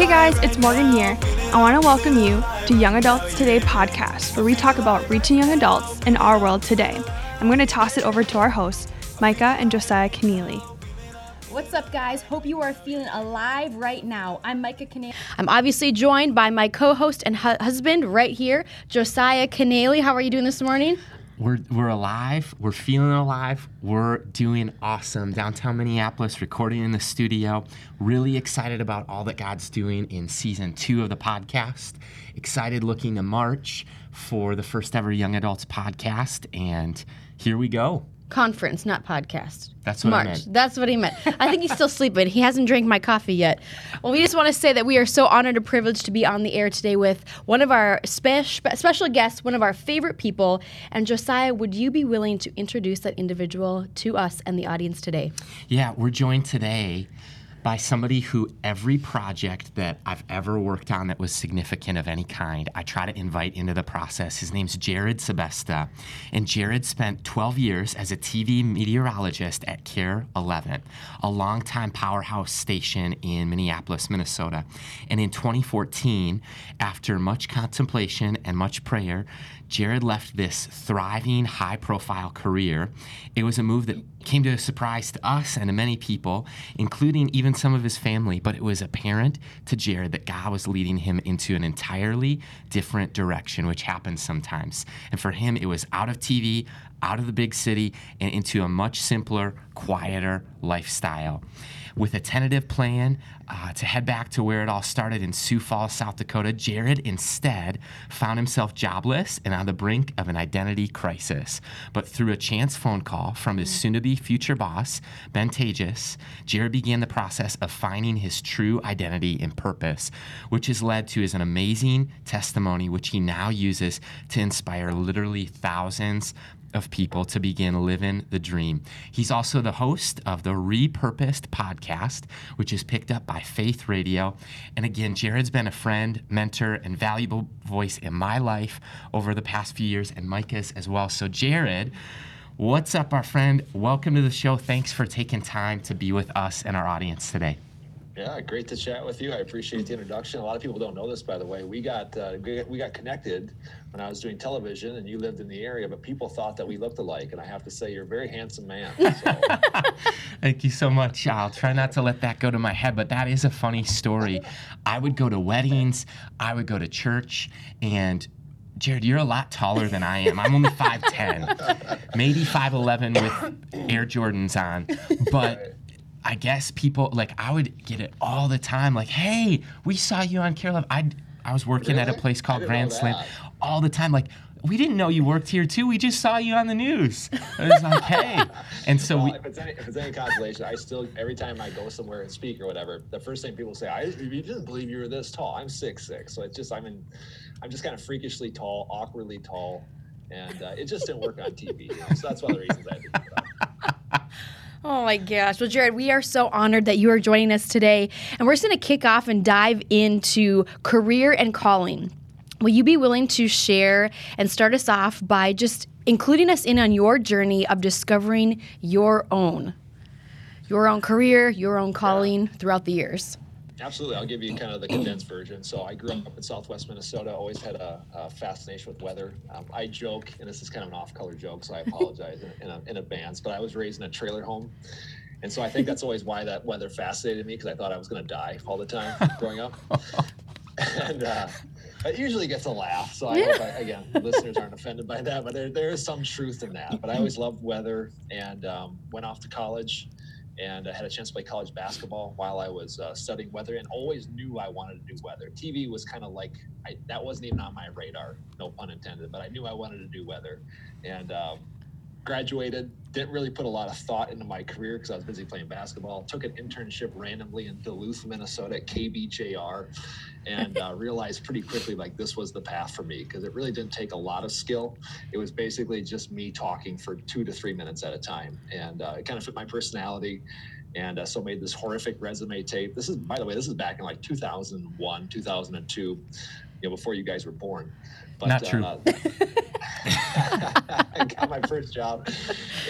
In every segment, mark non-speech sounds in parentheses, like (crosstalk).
Hey guys, it's Morgan here. I want to welcome you to Young Adults Today podcast, where we talk about reaching young adults in our world today. I'm going to toss it over to our hosts, Micah and Josiah Keneally. What's up, guys? Hope you are feeling alive right now. I'm Micah Keneally. I'm obviously joined by my co-host and hu- husband right here, Josiah Keneally. How are you doing this morning? We're, we're alive. We're feeling alive. We're doing awesome. Downtown Minneapolis, recording in the studio. Really excited about all that God's doing in season two of the podcast. Excited looking to March for the first ever Young Adults podcast. And here we go. Conference, not podcast. That's what I March. meant. That's what he meant. I think he's still sleeping. He hasn't drank my coffee yet. Well, we just want to say that we are so honored and privileged to be on the air today with one of our spe- spe- special guests, one of our favorite people. And Josiah, would you be willing to introduce that individual to us and the audience today? Yeah, we're joined today by somebody who every project that I've ever worked on that was significant of any kind, I try to invite into the process. His name's Jerrid Sebesta. And Jerrid spent 12 years as a TV meteorologist at KARE 11, a longtime powerhouse station in Minneapolis, Minnesota. And in 2014, after much contemplation and much prayer, Jerrid left this thriving, high profile career. It was a move that came to a surprise to us and to many people, including even some of his family, but it was apparent to Jerrid that God was leading him into an entirely different direction, which happens sometimes. And for him, it was out of TV, out of the big city, and into a much simpler, quieter lifestyle with a tentative plan uh, to head back to where it all started in Sioux Falls, South Dakota, Jerrid instead found himself jobless and on the brink of an identity crisis. But through a chance phone call from his soon to be future boss, Ben Taatjes, Jerrid began the process of finding his true identity and purpose, which has led to his an amazing testimony, which he now uses to inspire literally thousands of people to begin living the dream. He's also the host of the Repurposed podcast, which is picked up by Faith Radio. And again, Jerrid's been a friend, mentor, and valuable voice in my life over the past few years, and Micah's as well. So, Jerrid, what's up, our friend? Welcome to the show. Thanks for taking time to be with us and our audience today. Yeah, great to chat with you. I appreciate the introduction. A lot of people don't know this, by the way. We got uh, we got connected when I was doing television, and you lived in the area, but people thought that we looked alike. And I have to say, you're a very handsome man. So. (laughs) Thank you so much. I'll try not to let that go to my head, but that is a funny story. I would go to weddings, I would go to church, and Jerrid, you're a lot taller than I am. I'm only 5'10, maybe 5'11 with Air Jordans on. But I guess people, like, I would get it all the time. Like, hey, we saw you on KARE 11. I, I was working at a place called Grand Slam all the time. Like, we didn't know you worked here too. We just saw you on the news. I was like, hey. (laughs) And so Well, we, if it's any if it's any consolation, I still every time I go somewhere and speak or whatever, the first thing people say, "I you didn't believe you were this tall." I'm six six, so it's just I'm in, I'm just kind of freakishly tall, awkwardly tall, and uh, it just didn't work on TV. You know? So that's one of the reasons I had (laughs) Oh my gosh. Well, Jerrid, we are so honored that you are joining us today. And we're just going to kick off and dive into career and calling. Will you be willing to share and start us off by just including us in on your journey of discovering your own, your own career, your own calling throughout the years? Absolutely. I'll give you kind of the condensed version. So I grew up in Southwest Minnesota, always had a, a fascination with weather. Um, I joke, and this is kind of an off-color joke, so I apologize (laughs) in, in, in advance, but I was raised in a trailer home. And so I think that's always why that weather fascinated me because I thought I was going to die all the time growing up. (laughs) and uh, it usually gets a laugh. So I hope, I, again, listeners aren't offended by that, but there, there is some truth in that. But I always loved weather and um, went off to college and I had a chance to play college basketball while I was uh, studying weather, and always knew I wanted to do weather. TV was kind of like I, that wasn't even on my radar, no pun intended. But I knew I wanted to do weather, and um, graduated. Didn't really put a lot of thought into my career because I was busy playing basketball. Took an internship randomly in Duluth, Minnesota, at KBJR, and uh, (laughs) realized pretty quickly like this was the path for me because it really didn't take a lot of skill. It was basically just me talking for two to three minutes at a time, and uh, it kind of fit my personality. And uh, so made this horrific resume tape. This is, by the way, this is back in like 2001, 2002, you know, before you guys were born. But, Not true. Uh, (laughs) I got my first job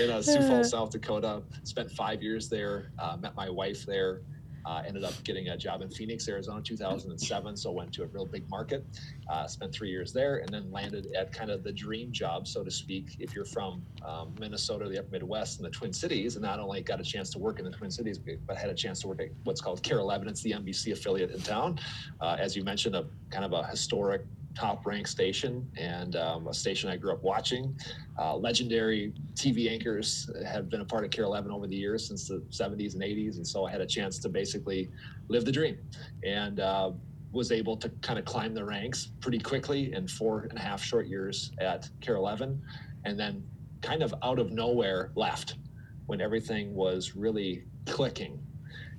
in uh, Sioux Falls, South Dakota. Spent five years there. Uh, met my wife there, Uh, ended up getting a job in Phoenix, Arizona, 2007. So went to a real big market, uh, spent three years there, and then landed at kind of the dream job, so to speak, if you're from um, Minnesota, the upper Midwest, and the Twin Cities. And not only got a chance to work in the Twin Cities, but had a chance to work at what's called KARE 11. It's the NBC affiliate in town. Uh, as you mentioned, a kind of a historic top ranked station and um, a station I grew up watching. Uh, legendary TV anchors have been a part of KARE 11 over the years since the 70s and 80s. And so I had a chance to basically live the dream and uh, was able to kind of climb the ranks pretty quickly in four and a half short years at KARE 11. And then kind of out of nowhere left when everything was really clicking.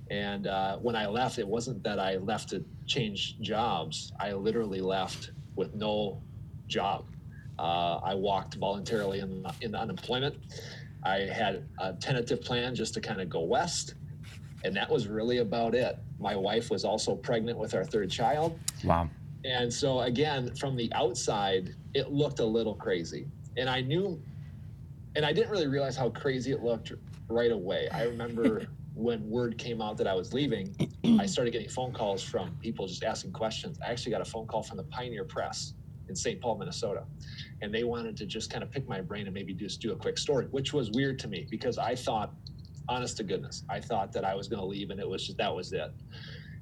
And uh, when I left, it wasn't that I left to change jobs. I literally left with no job. Uh, I walked voluntarily in, in unemployment. I had a tentative plan just to kind of go west, and that was really about it. My wife was also pregnant with our third child. Wow. And so, again, from the outside, it looked a little crazy. And I knew, and I didn't really realize how crazy it looked right away. I remember (laughs) when word came out that I was leaving, I started getting phone calls from people just asking questions. I actually got a phone call from the Pioneer Press in St. Paul, Minnesota, and they wanted to just kind of pick my brain and maybe just do a quick story, which was weird to me because I thought, honest to goodness, I thought that I was going to leave and it was just that was it.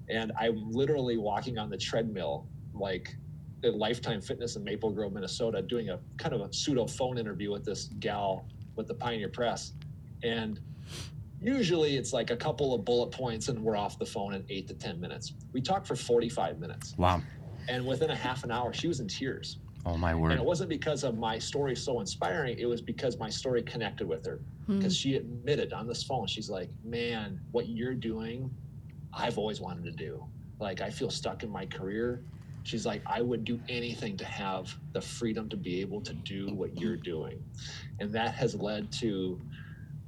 And I'm literally walking on the treadmill like at Lifetime Fitness in Maple Grove, Minnesota, doing a kind of a pseudo phone interview with this gal with the Pioneer Press. And usually it's like a couple of bullet points and we're off the phone in eight to 10 minutes. We talked for 45 minutes. Wow. And within a half an hour, she was in tears. Oh, my word. And it wasn't because of my story so inspiring. It was because my story connected with her. Hmm. Because she admitted on this phone, she's like, man, what you're doing, I've always wanted to do. Like, I feel stuck in my career. She's like, I would do anything to have the freedom to be able to do what you're doing. And that has led to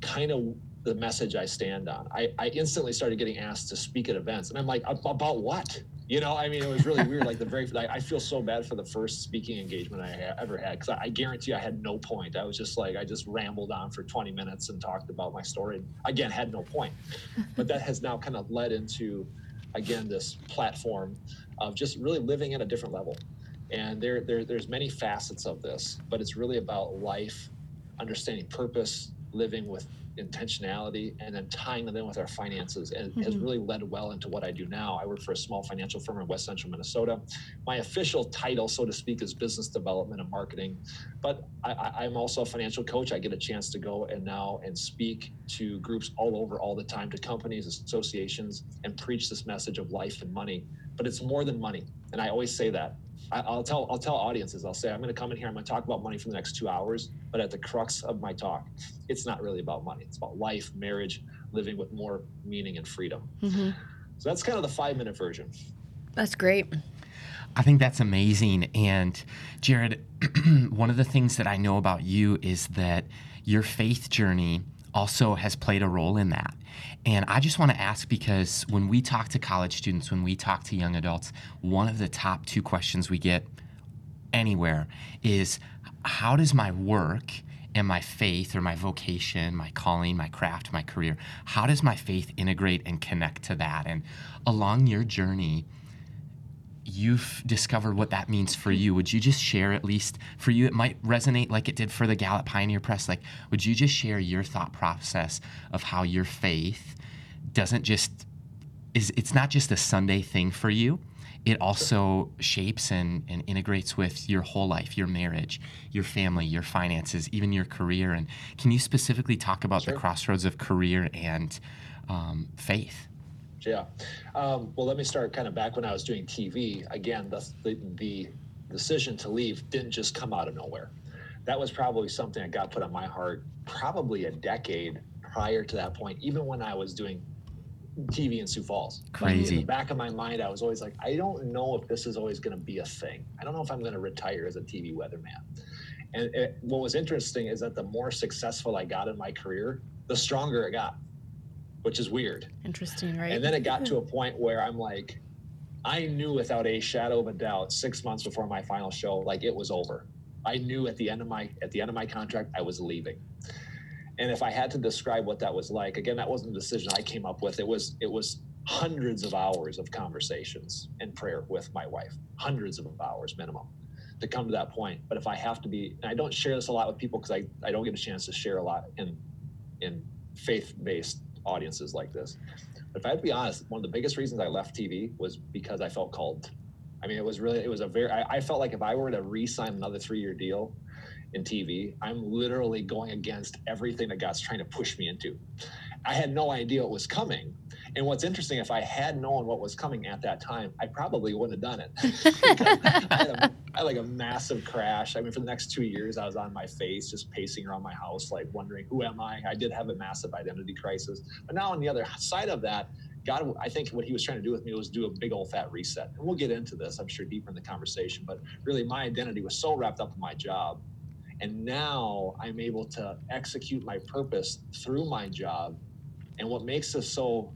kind of the message I stand on. I, I instantly started getting asked to speak at events, and I'm like, about what? You know, I mean, it was really weird. Like the very, like, I feel so bad for the first speaking engagement I ha- ever had because I, I guarantee I had no point. I was just like, I just rambled on for 20 minutes and talked about my story. Again, had no point. (laughs) But that has now kind of led into, again, this platform of just really living at a different level. And there, there, there's many facets of this, but it's really about life, understanding purpose, living with intentionality, and then tying them in with our finances. And it has mm-hmm. really led well into what I do now. I work for a small financial firm in West Central Minnesota. My official title, so to speak, is business development and marketing, but I, I, I'm also a financial coach. I get a chance to go and now and speak to groups all over all the time, to companies, associations, and preach this message of life and money. But it's more than money, and I always say that. I, I'll tell I'll tell audiences. I'll say I'm going to come in here. I'm going to talk about money for the next two hours. But at the crux of my talk, it's not really about money. It's about life, marriage, living with more meaning and freedom. Mm-hmm. So that's kind of the five minute version. That's great. I think that's amazing. And Jerrid, (clears throat) one of the things that I know about you is that your faith journey also has played a role in that. And I just want to ask because when we talk to college students, when we talk to young adults, one of the top two questions we get anywhere is how does my work and my faith or my vocation, my calling, my craft, my career, how does my faith integrate and connect to that? And along your journey, you've discovered what that means for you. Would you just share at least for you? It might resonate like it did for the Gallup Pioneer Press. Like, would you just share your thought process of how your faith doesn't just is it's not just a Sunday thing for you. It also shapes and, and integrates with your whole life, your marriage, your family, your finances, even your career. And can you specifically talk about the crossroads of career and um, faith? Yeah. Um, well, let me start kind of back when I was doing TV. Again, the, the, the decision to leave didn't just come out of nowhere. That was probably something that got put on my heart probably a decade prior to that point, even when I was doing TV in Sioux Falls. Like, in Crazy. the back of my mind, I was always like, I don't know if this is always going to be a thing. I don't know if I'm going to retire as a TV weatherman. And it, what was interesting is that the more successful I got in my career, the stronger it got, which is weird. Interesting, right? And then it got to a (laughs) point where I'm like, I knew without a shadow of a doubt, six months before my final show, like it was over. I knew at the end of my at the end of my contract, I was leaving. And if I had to describe what that was like, again, that wasn't a decision I came up with. It was it was hundreds of hours of conversations and prayer with my wife, hundreds of hours minimum to come to that point. But if I have to be, and I don't share this a lot with people because I, I don't get a chance to share a lot in in faith-based audiences like this. But if I have to be honest, one of the biggest reasons I left TV was because I felt called. I mean, it was really, it was a very, I, I felt like if I were to re-sign another three-year deal in TV, I'm literally going against everything that God's trying to push me into. I had no idea it was coming. And what's interesting, if I had known what was coming at that time, I probably wouldn't have done it. (laughs) I, had a, I, had like a massive crash. I mean, for the next two years, I was on my face, just pacing around my house, like wondering, who am I? I did have a massive identity crisis. But now, on the other side of that, God, I think what he was trying to do with me was do a big old fat reset. And we'll get into this, I'm sure, deeper in the conversation. But really, my identity was so wrapped up in my job. And now I'm able to execute my purpose through my job. And what makes this so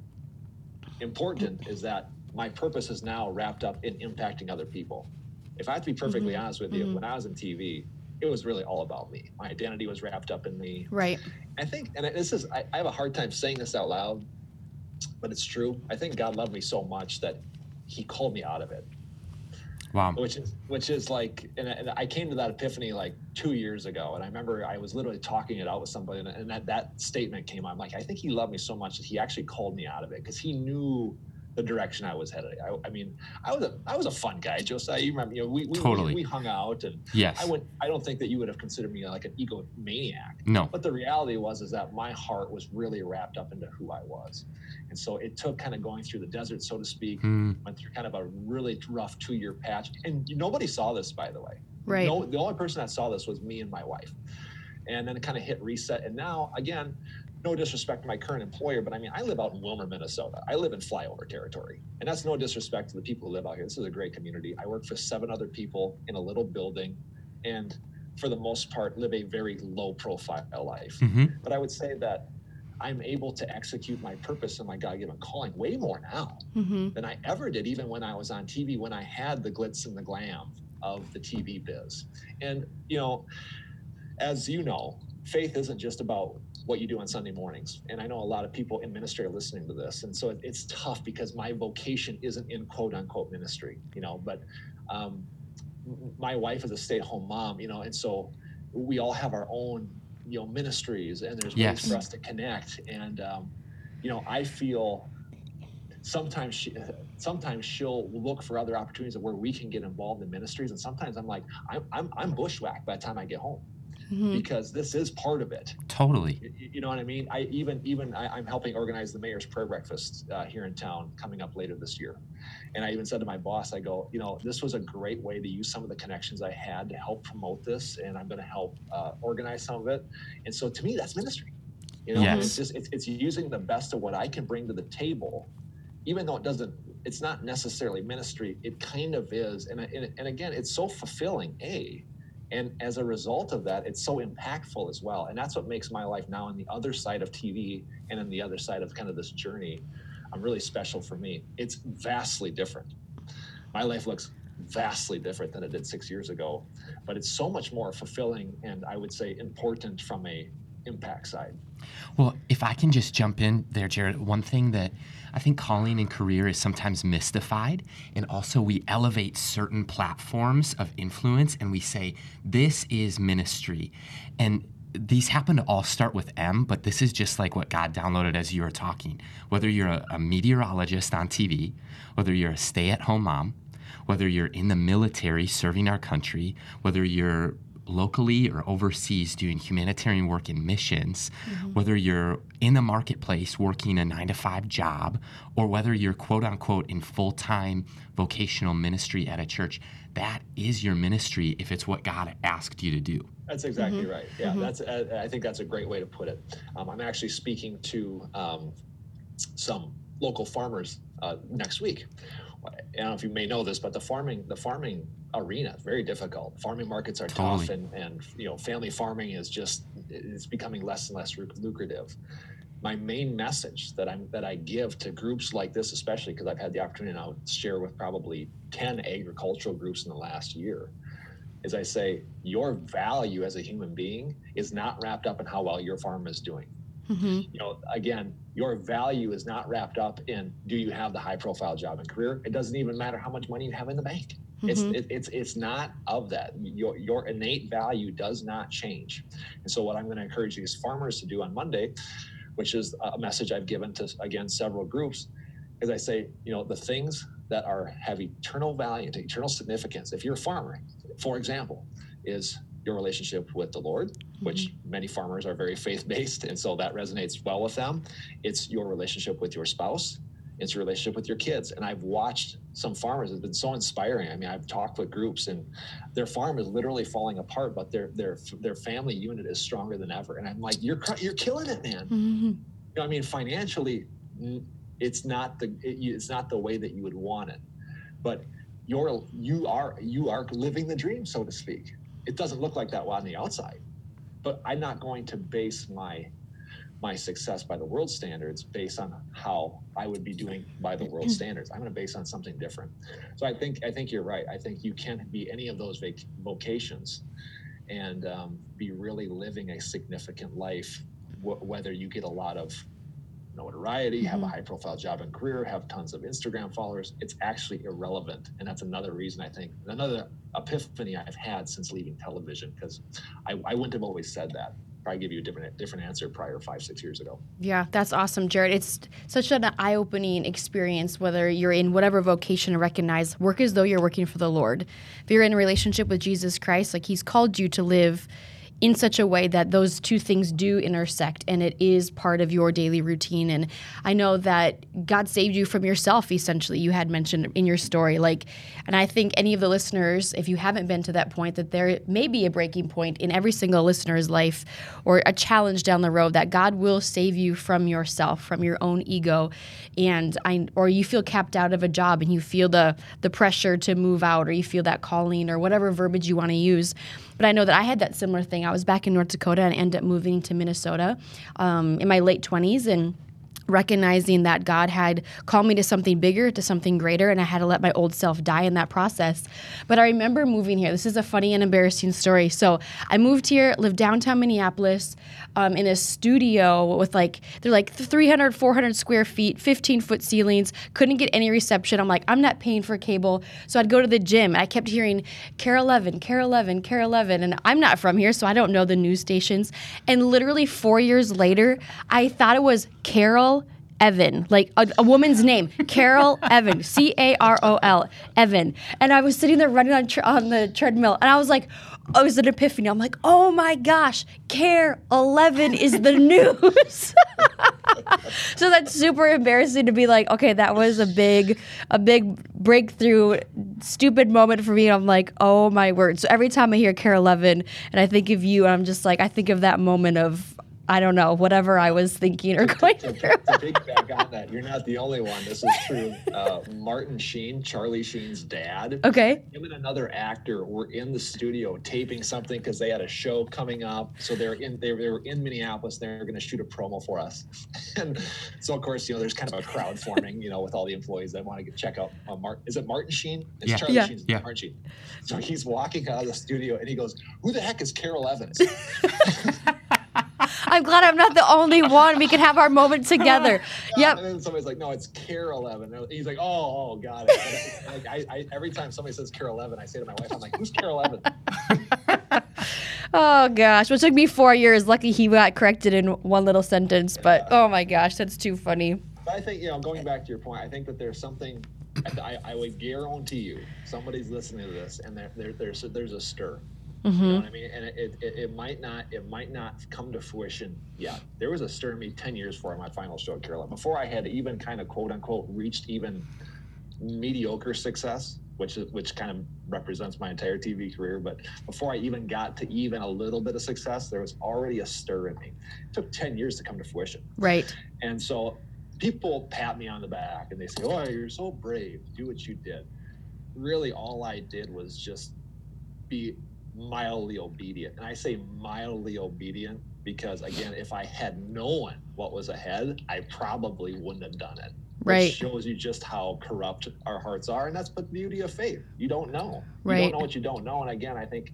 important is that my purpose is now wrapped up in impacting other people. If I have to be perfectly mm-hmm. honest with you, mm-hmm. when I was in TV, it was really all about me. My identity was wrapped up in me. Right. I think, and this is, I, I have a hard time saying this out loud, but it's true. I think God loved me so much that He called me out of it. Wow. Which is which is like, and, and I came to that epiphany like two years ago, and I remember I was literally talking it out with somebody, and, and that that statement came. I'm like, I think he loved me so much that he actually called me out of it because he knew the direction I was headed. I, I, mean, I was a I was a fun guy, Josiah. You remember, you know, we we, totally. we, we hung out, and yes, I would I don't think that you would have considered me like an egomaniac. No, but the reality was is that my heart was really wrapped up into who I was, and so it took kind of going through the desert, so to speak. Mm. Went through kind of a really rough two year patch, and nobody saw this, by the way. Right. No, the only person that saw this was me and my wife, and then it kind of hit reset, and now again no disrespect to my current employer, but I mean, I live out in Willmar, Minnesota. I live in flyover territory. And that's no disrespect to the people who live out here. This is a great community. I work for seven other people in a little building and for the most part live a very low profile life. Mm-hmm. But I would say that I'm able to execute my purpose and my God given calling way more now mm-hmm. than I ever did, even when I was on TV, when I had the glitz and the glam of the TV biz. And, you know, as you know, faith isn't just about what you do on Sunday mornings. And I know a lot of people in ministry are listening to this. And so it's tough because my vocation isn't in quote unquote ministry, you know, but um, my wife is a stay at home mom, you know, and so we all have our own, you know, ministries and there's yes. ways for us to connect. And, um, you know, I feel sometimes she sometimes she'll look for other opportunities of where we can get involved in ministries and sometimes i'm like i'm i'm, I'm bushwhacked by the time i get home mm-hmm. because this is part of it. Totally. You, you know what I mean? I even even I, am helping organize the mayor's prayer breakfast uh, here in town coming up later this year, and I even said to my boss, I go, you know, this was a great way to use some of the connections I had to help promote this, and I'm going to help uh, organize some of it. And so to me, that's ministry. You know, yes. it's just it's, it's using the best of what I can bring to the table, even though it doesn't it's not necessarily ministry it kind of is and, and, and again it's so fulfilling a and as a result of that it's so impactful as well and that's what makes my life now on the other side of tv and on the other side of kind of this journey i'm really special for me it's vastly different my life looks vastly different than it did six years ago but it's so much more fulfilling and i would say important from a impact side well if i can just jump in there jerrid one thing that I think calling and career is sometimes mystified. And also, we elevate certain platforms of influence and we say, this is ministry. And these happen to all start with M, but this is just like what God downloaded as you were talking. Whether you're a, a meteorologist on TV, whether you're a stay at home mom, whether you're in the military serving our country, whether you're locally or overseas doing humanitarian work in missions, mm-hmm. whether you're in the marketplace working a nine to five job, or whether you're quote unquote in full time vocational ministry at a church, that is your ministry if it's what God asked you to do. That's exactly mm-hmm. right. Yeah, mm-hmm. that's. Uh, I think that's a great way to put it. Um, I'm actually speaking to um, some local farmers uh, next week. I don't know if you may know this, but the farming the farming arena is very difficult. Farming markets are totally. tough, and and you know family farming is just it's becoming less and less lucrative. My main message that I'm that I give to groups like this, especially because I've had the opportunity now to share with probably ten agricultural groups in the last year, is I say your value as a human being is not wrapped up in how well your farm is doing. Mm-hmm. You know, again, your value is not wrapped up in do you have the high profile job and career? It doesn't even matter how much money you have in the bank. It's mm-hmm. it, it's it's not of that. Your your innate value does not change. And so what I'm going to encourage these farmers to do on Monday, which is a message I've given to again several groups, is I say, you know, the things that are have eternal value, eternal significance. If you're a farmer, for example, is your relationship with the Lord, which many farmers are very faith based, and so that resonates well with them. It's your relationship with your spouse, it's your relationship with your kids. And I've watched some farmers, it's been so inspiring. I mean, I've talked with groups and their farm is literally falling apart, but their their their family unit is stronger than ever. And I'm like, you're you're killing it, man. Mm-hmm. You know, I mean, financially, it's not the it, it's not the way that you would want it, but you're you are you are living the dream, so to speak. It doesn't look like that on the outside, but I'm not going to base my my success by the world standards based on how I would be doing by the world standards. I'm going to base on something different. So I think I think you're right. I think you can be any of those vac- vocations and um, be really living a significant life, wh- whether you get a lot of notoriety, have a mm-hmm. high profile job and career, have tons of Instagram followers. It's actually irrelevant. And that's another reason I think, another epiphany I've had since leaving television, because I, I wouldn't have always said that. Probably give you a different different answer prior five, six years ago. Yeah, that's awesome, Jerrid. It's such an eye opening experience, whether you're in whatever vocation to recognize work as though you're working for the Lord. If you're in a relationship with Jesus Christ, like He's called you to live in such a way that those two things do intersect and it is part of your daily routine. And I know that God saved you from yourself, essentially, you had mentioned in your story. Like, and I think any of the listeners, if you haven't been to that point, that there may be a breaking point in every single listener's life or a challenge down the road that God will save you from yourself, from your own ego. And I or you feel capped out of a job and you feel the the pressure to move out or you feel that calling or whatever verbiage you want to use. But I know that I had that similar thing. I was back in North Dakota and ended up moving to Minnesota um, in my late 20s and recognizing that God had called me to something bigger, to something greater, and I had to let my old self die in that process. But I remember moving here. This is a funny and embarrassing story. So I moved here, lived downtown Minneapolis um, in a studio with like, they're like 300, 400 square feet, 15 foot ceilings, couldn't get any reception. I'm like, I'm not paying for cable. So I'd go to the gym and I kept hearing KARE 11, KARE 11, KARE 11. And I'm not from here, so I don't know the news stations. And literally four years later, I thought it was Carol Evan, like a, a woman's name, Carol (laughs) Evan, C A R O L, Evan. And I was sitting there running on, tr- on the treadmill, and I was like, oh, it was an epiphany. I'm like, oh my gosh, KARE 11 is the (laughs) news. (laughs) so that's super embarrassing to be like, okay, that was a big, a big breakthrough, stupid moment for me. And I'm like, oh my word. So every time I hear KARE 11 and I think of you, I'm just like, I think of that moment of, I don't know, whatever I was thinking or going to, through. to piggyback on that, you're not the (laughs) only one. This is true. Uh, Martin Sheen, Charlie Sheen's dad, Okay. him and another actor were in the studio taping something because they had a show coming up. So they're in they, they were in Minneapolis. They're going to shoot a promo for us, (laughs) and so of course you know there's kind of a crowd forming, you know, with all the employees that want to get, check out. Uh, Martin, is it Martin Sheen? It's Yeah. Charlie Yeah. Sheen's Yeah. Martin Sheen. So he's walking out of the studio and he goes, "Who the heck is Carol Evans?" (laughs) I'm glad I'm not the only one. We can have our moment (laughs) together. Yep. And then somebody's like, "No, it's Carol Evan." And he's like, "Oh, oh, got it." Like, I, I, every time somebody says Carol Evan, I say to my wife, "I'm like, who's Carol Evan?" (laughs) Oh gosh. Well, it took me four years. Lucky he got corrected in one little sentence. But oh my gosh, that's too funny. But I think you know, going back to your point, I think that there's something. I, I would guarantee you, somebody's listening to this, and there, there there's there's a stir. You know mm-hmm. what I mean? And it, it, it might not it might not come to fruition yet. There was a stir in me ten years before my final show at KARE 11. Before I had even kind of quote unquote reached even mediocre success, which is which kind of represents my entire TV career. But before I even got to even a little bit of success, there was already a stir in me. It took ten years to come to fruition. Right. And so people pat me on the back and they say, Oh, you're so brave. Do what you did. Really, all I did was just be mildly obedient. And I say mildly obedient because, again, if I had known what was ahead, I probably wouldn't have done it. Right. Which shows you just how corrupt our hearts are, and that's the beauty of faith. You don't know. You Right. don't know what you don't know, and again, I think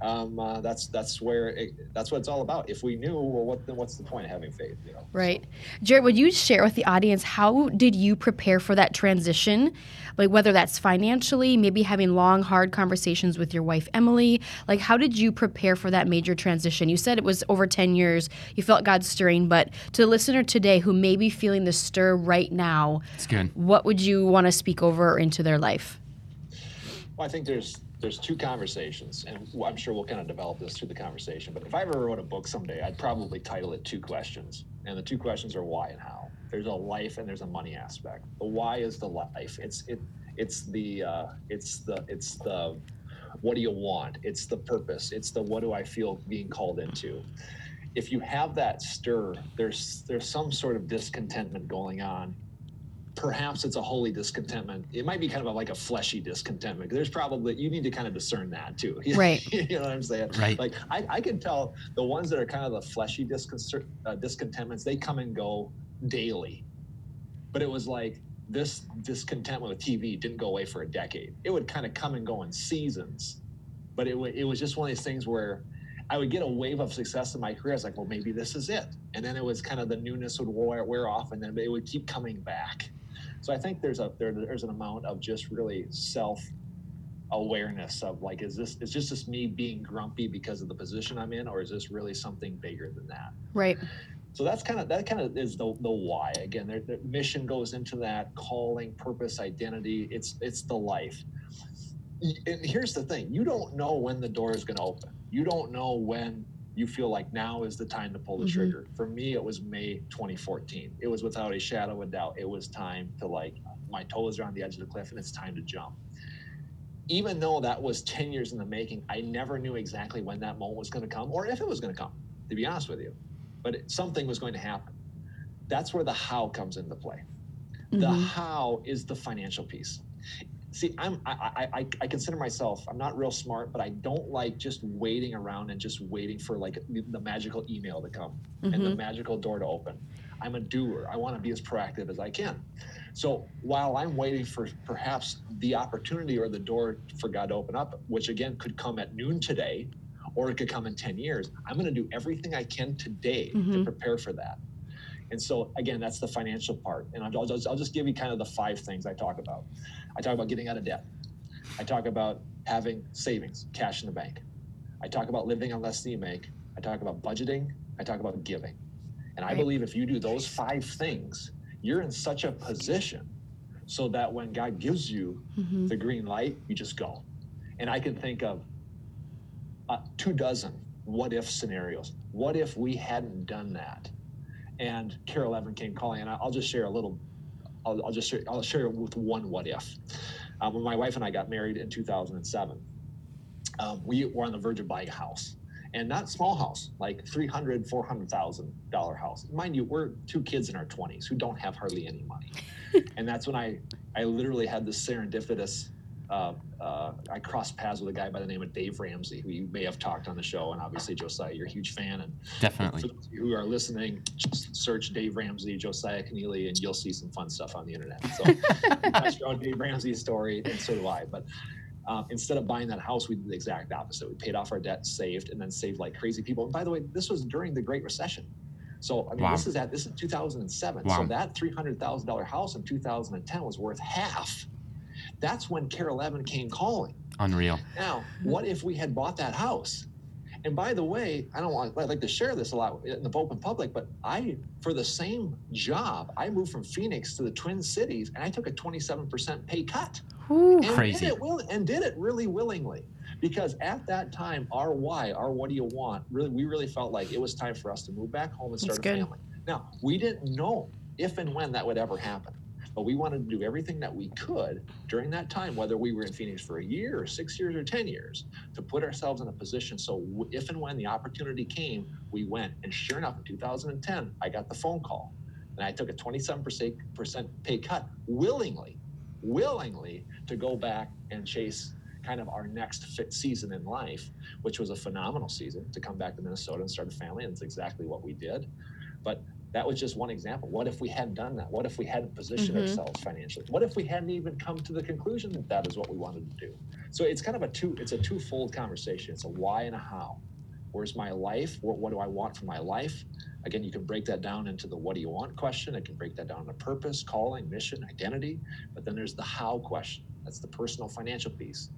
um, uh, that's that's where it, that's what it's all about. If we knew, well, what then what's the point of having faith? You know. Right. Jerrid, would you share with the audience how did you prepare for that transition? Like whether that's financially, maybe having long, hard conversations with your wife Emily. Like how did you prepare for that major transition? You said it was over 10 years. You felt God stirring, but to the listener today who may be feeling the stir right now, It's good. what would you want to speak over into their life? Well, I think there's there's two conversations, and I'm sure we'll kind of develop this through the conversation. But if I ever wrote a book someday, I'd probably title it Two Questions, and the two questions are why and how. There's a life and there's a money aspect. The why is the life. It's it it's the uh, it's the it's the what do you want? It's the purpose. It's the what do I feel being called into. If you have that stir, there's there's some sort of discontentment going on perhaps it's a holy discontentment. It might be kind of a, like a fleshy discontentment. There's probably you need to kind of discern that too. (laughs) Right. you know what I'm saying? Right. Like I, I can tell the ones that are kind of the fleshy disconcert, uh, discontentments. They come and go daily. But it was like this discontentment with TV didn't go away for a decade. It would kind of come and go in seasons. But it, wa- it was just one of these things where I would get a wave of success in my career. I was like, well, maybe this is it. And then it was kind of the newness would wear, wear off, and then it would keep coming back. So I think there's a there, there's an amount of just really self awareness of like, is this is just this me being grumpy because of the position I'm in, or is this really something bigger than that? Right. So that's kind of that kind of is the the why. Again, their, their mission goes into that calling, purpose, identity. It's it's the life. And here's the thing: you don't know when the door is going to open. You don't know when you feel like now is the time to pull the Mhm. trigger. For me, it was May 2014. It was without a shadow of a doubt. It was time to like my toes are on the edge of the cliff, and it's time to jump. Even though that was 10 years in the making, I never knew exactly when that moment was going to come or if it was going to come. To be honest with you, but it, something was going to happen. That's where the how comes into play. The Mhm. how is the financial piece. See, I'm I, I I I consider myself I'm not real smart, but I don't like just waiting around and just waiting for like the, magical email to come and the Mhm. magical door to open. I'm a doer. I want to be as proactive as I can. So while I'm waiting for perhaps the opportunity or the door for God to open up, which again could come at noon today, or it could come in 10 years, I'm going to do everything I can today to Mhm. prepare for that. And so again, that's the financial part. And I'll, just, I'll just give you kind of the five things I talk about. I talk about getting out of debt. I talk about having savings, cash in the bank. I talk about living on less than you make. I talk about budgeting. I talk about giving. And I Right. believe if you do those five things, you're in such a position so that when God gives you Mhm. the green light, you just go. And I can think of uh, two dozen what if scenarios. What if we hadn't done that? And Carol Evan came calling, and I'll just share a little. I'll, I'll just share. I'll share with one what if. Um, when my wife and I got married in 2007, um, we were on the verge of buying a house, and not small house, like 300, 400,000 dollar house. Mind you, we're two kids in our 20s who don't have hardly any money, (laughs) and that's when I I literally had this serendipitous. Uh, uh, I crossed paths with a guy by the name of Dave Ramsey, who you may have talked on the show, and obviously Josiah, you're a huge fan, and for Definitely. those of you who are listening, just search Dave Ramsey, Josiah Keneally, and you'll see some fun stuff on the internet. So (laughs) that's your own Dave Ramsey's story, and so do I. But um, instead of buying that house, we did the exact opposite. We paid off our debt, saved, and then saved like crazy people. And by the way, this was during the Great Recession. So I mean, Wow. this is at this is 2007. Wow. So that three hundred thousand dollar house in 2010 was worth half. That's when Carol Evan came calling. Unreal. Now, what if we had bought that house? And by the way, I don't want I'd like to share this a lot in the open public, but I, for the same job, I moved from Phoenix to the Twin Cities, and I took a 27% pay cut, Whew. and Crazy. did it will, and did it really willingly, because at that time, our why, our what do you want, really, we really felt like it was time for us to move back home and That's start a good. family. Now, we didn't know if and when that would ever happen. But we wanted to do everything that we could during that time, whether we were in Phoenix for a year, or six years, or 10 years, to put ourselves in a position so if and when the opportunity came, we went. And sure enough, in 2010, I got the phone call and I took a 27% pay cut willingly, willingly to go back and chase kind of our next fit season in life, which was a phenomenal season to come back to Minnesota and start a family. And it's exactly what we did. But that was just one example. What if we hadn't done that? What if we hadn't positioned Mhm. ourselves financially? What if we hadn't even come to the conclusion that that is what we wanted to do? So it's kind of a two, it's a twofold conversation. It's a why and a how. Where's my life? What, what do I want for my life? Again, you can break that down into the what do you want question. It can break that down into purpose, calling, mission, identity. But then there's the how question. That's the personal financial piece.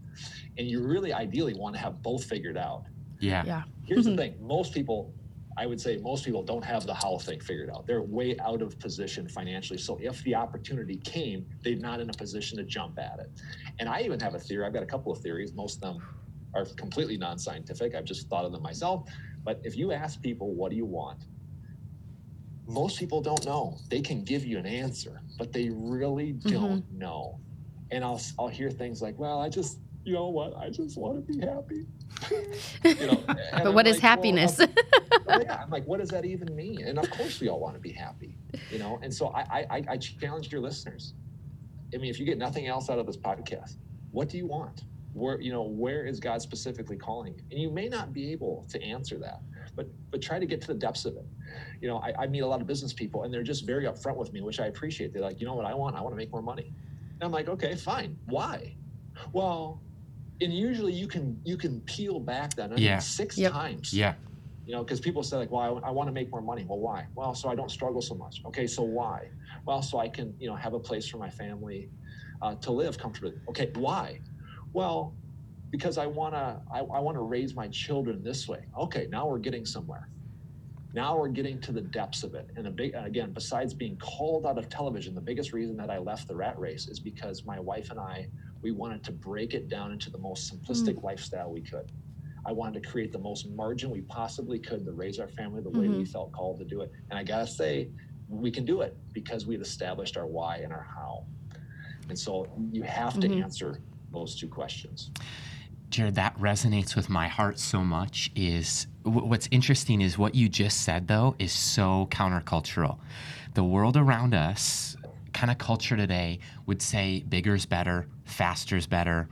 And you really ideally want to have both figured out. Yeah. Yeah. Here's the thing most people, I would say most people don't have the how thing figured out. They're way out of position financially. So if the opportunity came, they're not in a position to jump at it. And I even have a theory. I've got a couple of theories. Most of them are completely non scientific. I've just thought of them myself. But if you ask people, what do you want? Most people don't know. They can give you an answer, but they really mm-hmm. don't know. And I'll I'll hear things like, "Well, I just, you know what? I just want to be happy." You know, (laughs) But I'm what is like, happiness? well, (laughs) oh, yeah, I'm like, what does that even mean? And of course, we all want to be happy, you know. And so I, I, I- I challenge your listeners. I mean, if you get nothing else out of this podcast, what do you want? Where, you know, where is God specifically calling you? And you may not be able to answer that, but but try to get to the depths of it. You know, I, I meet a lot of business people, and they're just very upfront with me, which I appreciate. They're like, you know what I want? I want to make more money. And I'm like, okay, fine. Why? Well, and usually you can you can peel back that onion Yeah. six Yep. times. Yeah. you know because people say like well I, I want to make more money. Well why? Well so i don't struggle so much. Okay so why? Well so i can you know have a place for my family uh, to live comfortably. Okay why? Well because i want to I, I want to raise my children this way. Okay now we're getting somewhere. Now we're getting to the depths of it. And a big and again besides being called out of television the biggest reason that i left the rat race is because my wife and i we wanted to break it down into the most simplistic mm. lifestyle we could I wanted to create the most margin we possibly could to raise our family the way we mm-hmm. felt called to do it. And I gotta say, we can do it because we've established our why and our how. And so you have to mm-hmm. answer those two questions. Jerrid, that resonates with my heart so much. Is wh- what's interesting is what you just said though is so countercultural. The world around us, kind of culture today, would say bigger is better, faster's better.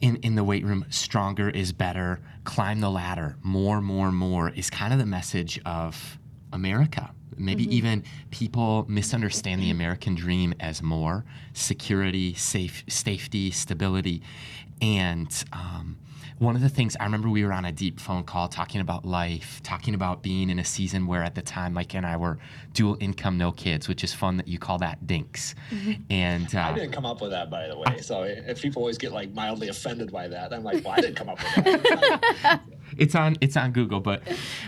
In in the weight room, stronger is better. Climb the ladder, more, more, more is kind of the message of America. Maybe even people misunderstand the American dream as more security, safe, safety, stability, and um, one of the things I remember we were on a deep phone call talking about life, talking about being in a season where at the time Micah and I were dual income, no kids, which is fun that you call that dinks. (laughs) And I uh, didn't come up with that, by the way. So if people always get like mildly offended by that, I'm like, well, I didn't come up with that. (laughs) it's on it's on Google, but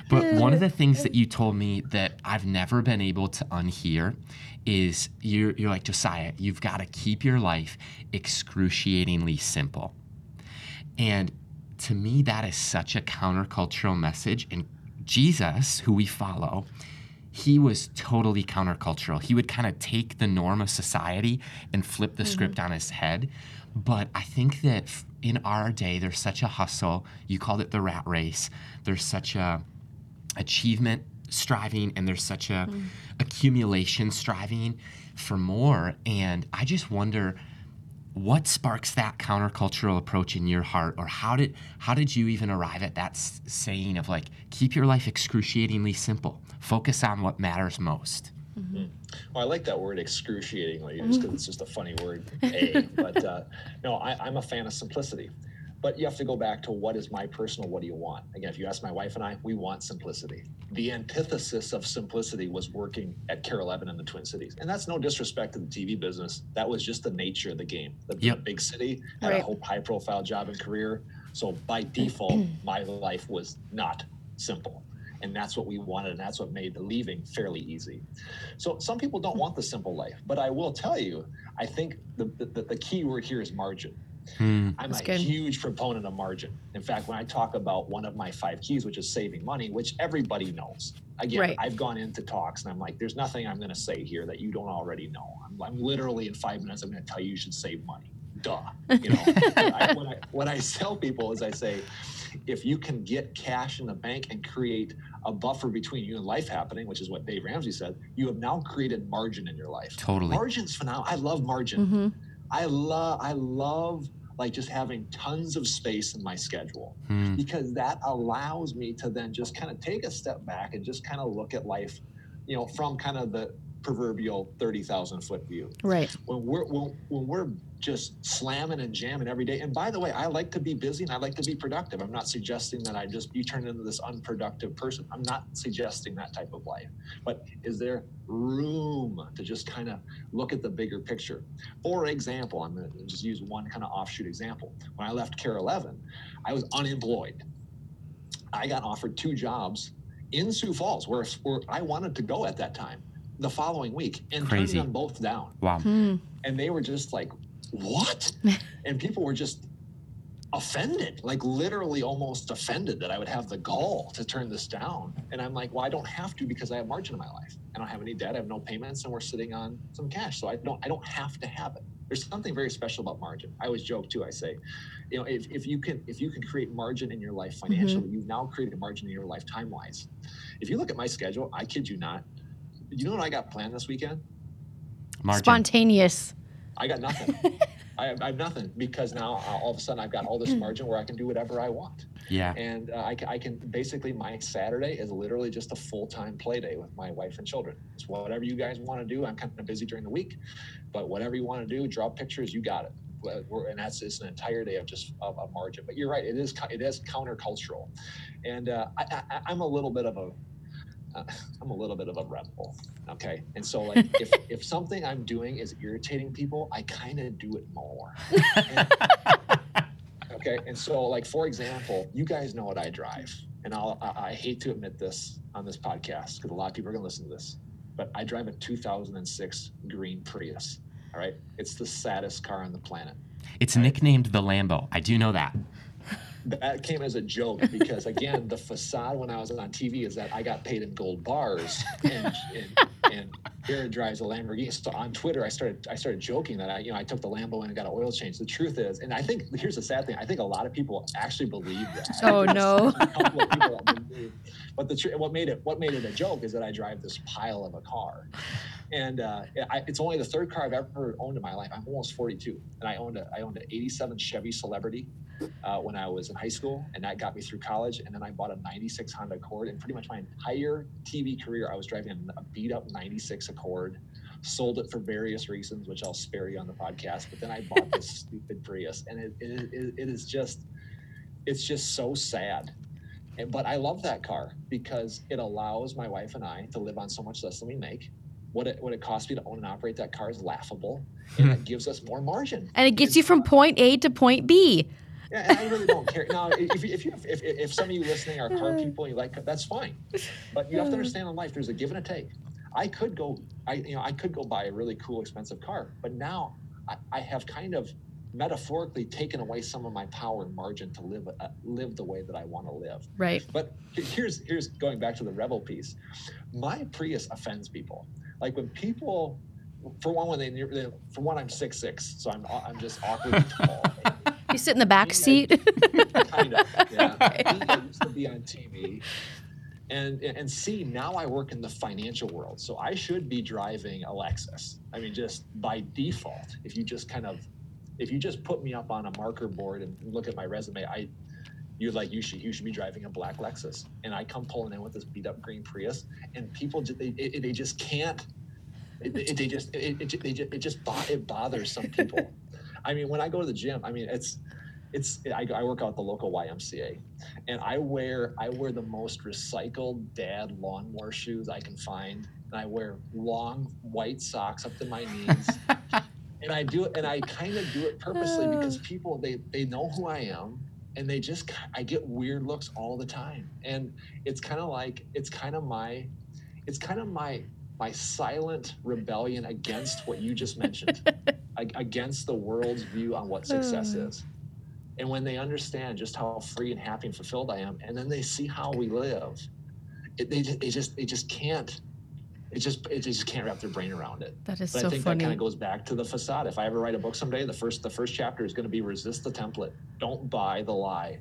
but one of the things that you told me that I've never been able to unhear is you're you're like Josiah, you've got to keep your life excruciatingly simple. And to me, that is such a countercultural message. And Jesus, who we follow, he was totally countercultural. He would kind of take the norm of society and flip the script mm-hmm. on his head. But I think that in our day, there's such a hustle. You called it the rat race. There's such a achievement striving and there's such a mm. accumulation striving for more. And I just wonder what sparks that countercultural approach in your heart or how did how did you even arrive at that s- saying of like keep your life excruciatingly simple focus on what matters most mm-hmm. hmm. Well, I like that word excruciatingly, just because mm-hmm. it's just a funny word. A, but uh, no, I, I'm a fan of simplicity. But you have to go back to what is my personal, what do you want? Again, if you ask my wife and I, we want simplicity. The antithesis of simplicity was working at KARE 11 in the Twin Cities. And that's no disrespect to the TV business. That was just the nature of the game. The, Yep. the big city had Right. a whole high profile job and career. So by (clears throat) default, my life was not simple. And that's what we wanted, and that's what made the leaving fairly easy. So some people don't hmm. want the simple life, but I will tell you, I think the, the, the key word here is margin. Hmm. I'm That's a good. huge proponent of margin. In fact, when I talk about one of my five keys, which is saving money, which everybody knows. Again, Right. I've gone into talks and I'm like, there's nothing I'm going to say here that you don't already know. I'm, I'm literally in five minutes, I'm going to tell you you should save money. Duh. You know, (laughs) I, what, I, what I tell people is I say, if you can get cash in the bank and create a buffer between you and life happening, which is what Dave Ramsey said, you have now created margin in your life. Totally. Margin's phenomenal. I love margin. Mm-hmm. I love I love like just having tons of space in my schedule Hmm. because that allows me to then just kind of take a step back and just kind of look at life you know, from kind of the proverbial 30,000 foot view. Right. When we're when, when we're just slamming and jamming every day. And by the way, I like to be busy and I like to be productive. I'm not suggesting that I just you turn into this unproductive person. I'm not suggesting that type of life. But is there room to just kind of look at the bigger picture? For example, I'm going to just use one kind of offshoot example. When I left KARE 11, I was unemployed. I got offered two jobs in Sioux Falls where, where I wanted to go at that time the following week and Crazy. turned them both down. Wow. Hmm. And they were just like, what? (laughs) and people were just offended, like literally almost offended that I would have the gall to turn this down. And I'm like, well, I don't have to because I have margin in my life. I don't have any debt, I have no payments, and we're sitting on some cash. So I don't I don't have to have it. There's something very special about margin. I always joke too. I say, you know, if, if you can if you can create margin in your life financially, you've now created a margin in your life time wise. If you look at my schedule, I kid you not, you know what I got planned this weekend? Margin. Spontaneous. I got nothing. (laughs) I, have, I have nothing because now uh, all of a sudden I've got all this margin where I can do whatever I want. yeah. And uh, I, ca- I can basically, my Saturday is literally just a full time play day with my wife and children. It's whatever you guys want to do. I'm kind of busy during the week, but whatever you want to do, draw pictures, you got it. We're- And that's just an entire day of just of, of margin. But you're right, it is it is countercultural, and uh, I, I, I'm a little bit of a uh, (laughs) I'm a little bit of a rebel. Okay. And so like if, (laughs) if something I'm doing is irritating people, I kind of do it more. And- (laughs) okay. And so like for example, you guys know what I drive. And I'll I, I hate to admit this on this podcast because a lot of people are gonna listen to this, but I drive a 2006 green Prius. All right. It's the saddest car on the planet. It's nicknamed the Lambo. I do know that. That came as a joke because again the facade when i was on tv is that i got paid in gold bars and and, and Jerrid drives a lamborghini so on twitter i started i started joking that i you know i took the lambo in and got an oil change the truth is and i think here's the sad thing i think a lot of people actually believe that (laughs) Oh, no. (laughs) a couple of people that believe. but the tr- what made it what made it a joke is that i drive this pile of a car and uh, I, it's only the third car I've ever owned in my life. I'm almost 42, and I owned a I owned an '87 Chevy Celebrity uh, when I was in high school, and that got me through college. And then I bought a '96 Honda Accord, and pretty much my entire TV career, I was driving a beat up '96 Accord. Sold it for various reasons, which I'll spare you on the podcast. But then I bought this (laughs) stupid Prius, and it, it, it, it is just it's just so sad. And, but I love that car because it allows my wife and I to live on so much less than we make. What it what it costs me to own and operate that car is laughable, and it (laughs) gives us more margin. And it gets you from point A to point B. Yeah, and I really don't care. Now, if, if, you, if, if some of you listening are car people and you like, that's fine. But you have to understand in life, there's a give and a take. I could go, I you know, I could go buy a really cool, expensive car, but now I, I have kind of metaphorically taken away some of my power and margin to live uh, live the way that I want to live. Right. But here's here's going back to the rebel piece. My Prius offends people. Like when people, for one, when they, they for one, I'm six six, so I'm I'm just awkwardly tall. (laughs) You sit in the back seat. kind of. Yeah. (laughs) I used to be on TV. And, and see now I work in the financial world, so I should be driving a Lexus. I mean, just by default, if you just kind of, if you just put me up on a marker board and look at my resume, I, you're like you should you should be driving a black Lexus, and I come pulling in with this beat up green Prius, and people they they just can't, it, it- they just it, it, they just, it just it bothers some people. I mean, when I go to the gym, I mean it's it's I, I work out at the local YMCA, and I wear I wear the most recycled dad lawnmower shoes I can find, and I wear long white socks up to my knees. (laughs) and I do it, and I kind of do it purposely uh. because people they they know who I am, and they just I get weird looks all the time, and it's kind of like it's kind of my, it's kind of my my silent rebellion against what you just mentioned, (laughs) against the world's view on what success hmm. is. And when they understand just how free and happy and fulfilled I am, and then they see how we live, it, they, just, they just they just can't. It just it just can't wrap their brain around it. That is But so I think that kind of goes back to the facade. If I ever write a book someday, the first the first chapter is going to be resist the template. Don't buy the lie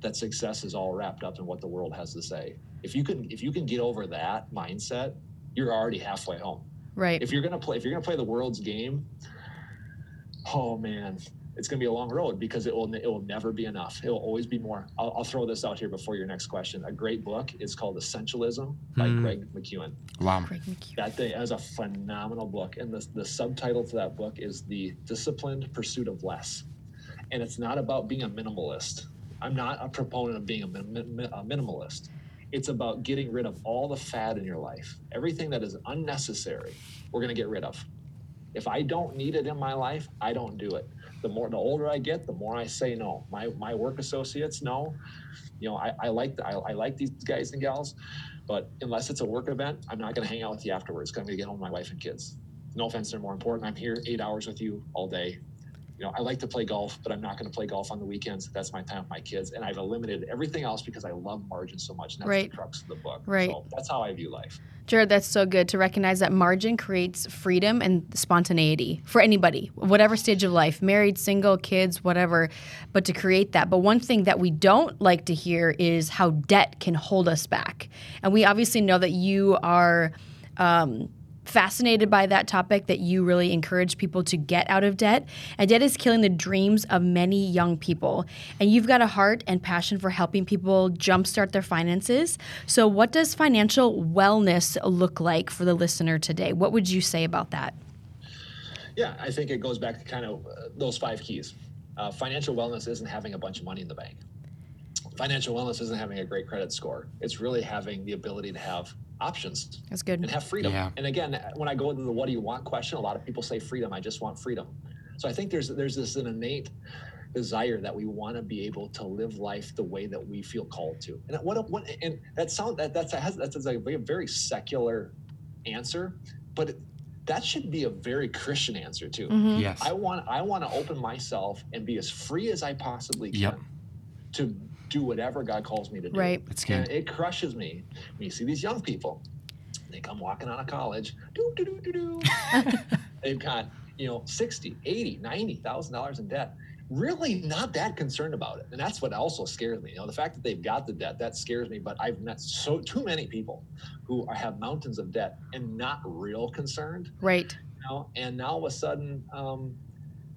that success is all wrapped up in what the world has to say. If you can if you can get over that mindset, you're already halfway home. Right. If you're gonna play if you're gonna play the world's game, oh man, it's going to be a long road because it will it will never be enough. It will always be more. I'll, I'll throw this out here before your next question. A great book is called Essentialism by Hmm. Greg McKeown. Wow. Greg McHugh. That thing is a phenomenal book, and the the subtitle to that book is the disciplined pursuit of less. And it's not about being a minimalist. I'm not a proponent of being a, min- min- a minimalist. It's about getting rid of all the fad in your life, everything that is unnecessary. We're going to get rid of. If I don't need it in my life, I don't do it. The more the older I get, the more I say no. My my work associates know. You know, I, I like the, I, I like these guys and gals, but unless it's a work event, I'm not going to hang out with you afterwards. I'm going to get home with my wife and kids. No offense, they're more important. I'm here eight hours with you all day. You know, I like to play golf, but I'm not going to play golf on the weekends. That's my time with my kids, and I've eliminated everything else because I love margin so much. And that's Right. the crux of the book. Right. So that's how I view life. Jerrid, that's so good to recognize that margin creates freedom and spontaneity for anybody, whatever stage of life, married, single, kids, whatever, but to create that. But one thing that we don't like to hear is how debt can hold us back. And we obviously know that you are. Um, fascinated by that topic that you really encourage people to get out of debt and debt is killing the dreams of many young people and you've got a heart and passion for helping people jumpstart their finances so what does financial wellness look like for the listener today what would you say about that Yeah, I think it goes back to kind of uh, those five keys. Uh, financial wellness isn't having a bunch of money in the bank. Financial wellness isn't having a great credit score. It's really having the ability to have options that's good and have freedom. Yeah. And again, when I go into the what do you want question, a lot of people say freedom. I just want freedom. So I think there's there's this an innate desire that we want to be able to live life the way that we feel called to. And what what and that sound that that's a, has that's a very, very secular answer, but it, that should be a very Christian answer too. Mhm. Yes. I want I want to open myself and be as free as I possibly can Yep. to do whatever God calls me to do. Right. That's And it crushes me when you see these young people. They come walking out of college. Doo, doo, doo, doo, doo. (laughs) They've got, you know, 60, 80, 90,000 dollars in debt. Really not that concerned about it. And that's what also scares me. You know, the fact that they've got the debt, that scares me, but I've met so too many people who are, have mountains of debt and not real concerned right you know, and now all of a sudden, um,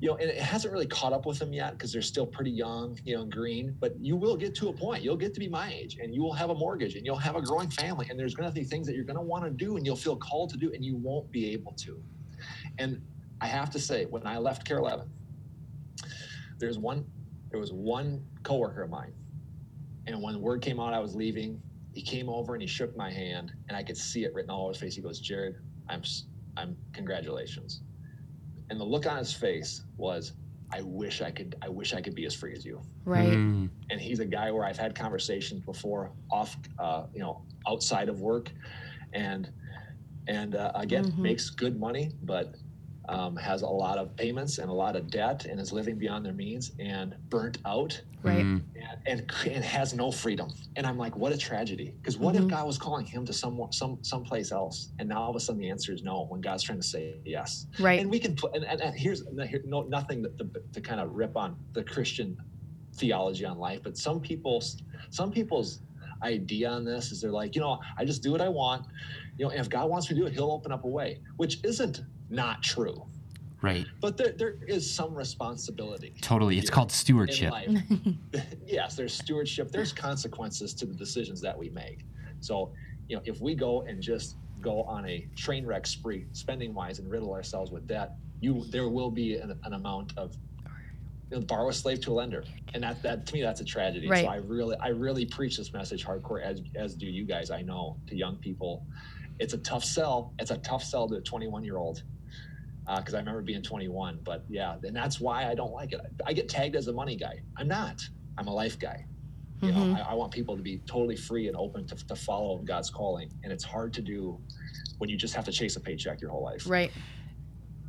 you know, and it hasn't really caught up with them yet because they're still pretty young, you know, and green. But you will get to a point. You'll get to be my age, and you will have a mortgage, and you'll have a growing family, and there's going to be things that you're going to want to do, and you'll feel called to do, and you won't be able to. And I have to say, when I left KARE 11, there's one, there was one coworker of mine, and when word came out I was leaving, he came over and he shook my hand, and I could see it written all over his face. He goes, "Jerrid, I'm, I'm, congratulations." And the look on his face was, "I wish I could, I wish I could be as free as you." right Mm, and he's a guy where I've had conversations before off, uh, you know, outside of work, and and uh, again Mhm. makes good money, but um, has a lot of payments and a lot of debt, and is living beyond their means and burnt out, right mm, and and, and has no freedom. And I'm like, what a tragedy! Because what Mhm. if God was calling him to some some someplace else, and now all of a sudden the answer is no when God's trying to say yes right and we can put and, and, and here's here, no, nothing that, to, to kind of rip on the christian theology on life but some people's some people's idea on this is they're like you know i just do what i want you know and if god wants me to do it he'll open up a way which isn't not true right. but there, there is some responsibility Totally. It's Yeah. called stewardship. (laughs) yes, there's stewardship. There's consequences to the decisions that we make. So, you know, if we go and just go on a train wreck spree, spending wise, and riddle ourselves with debt, you there will be an, an amount of you know, borrow a slave to a lender, and that that to me that's a tragedy. Right. So I really I really preach this message hardcore as as do you guys. I know to young people, it's a tough sell. It's a tough sell to a 21 year old because I remember being 21. But yeah, and that's why I don't like it. I get tagged as a money guy. I'm not. I'm a life guy. You Mhm. know, I, I want people to be totally free and open to, to follow God's calling, and it's hard to do when you just have to chase a paycheck your whole life. right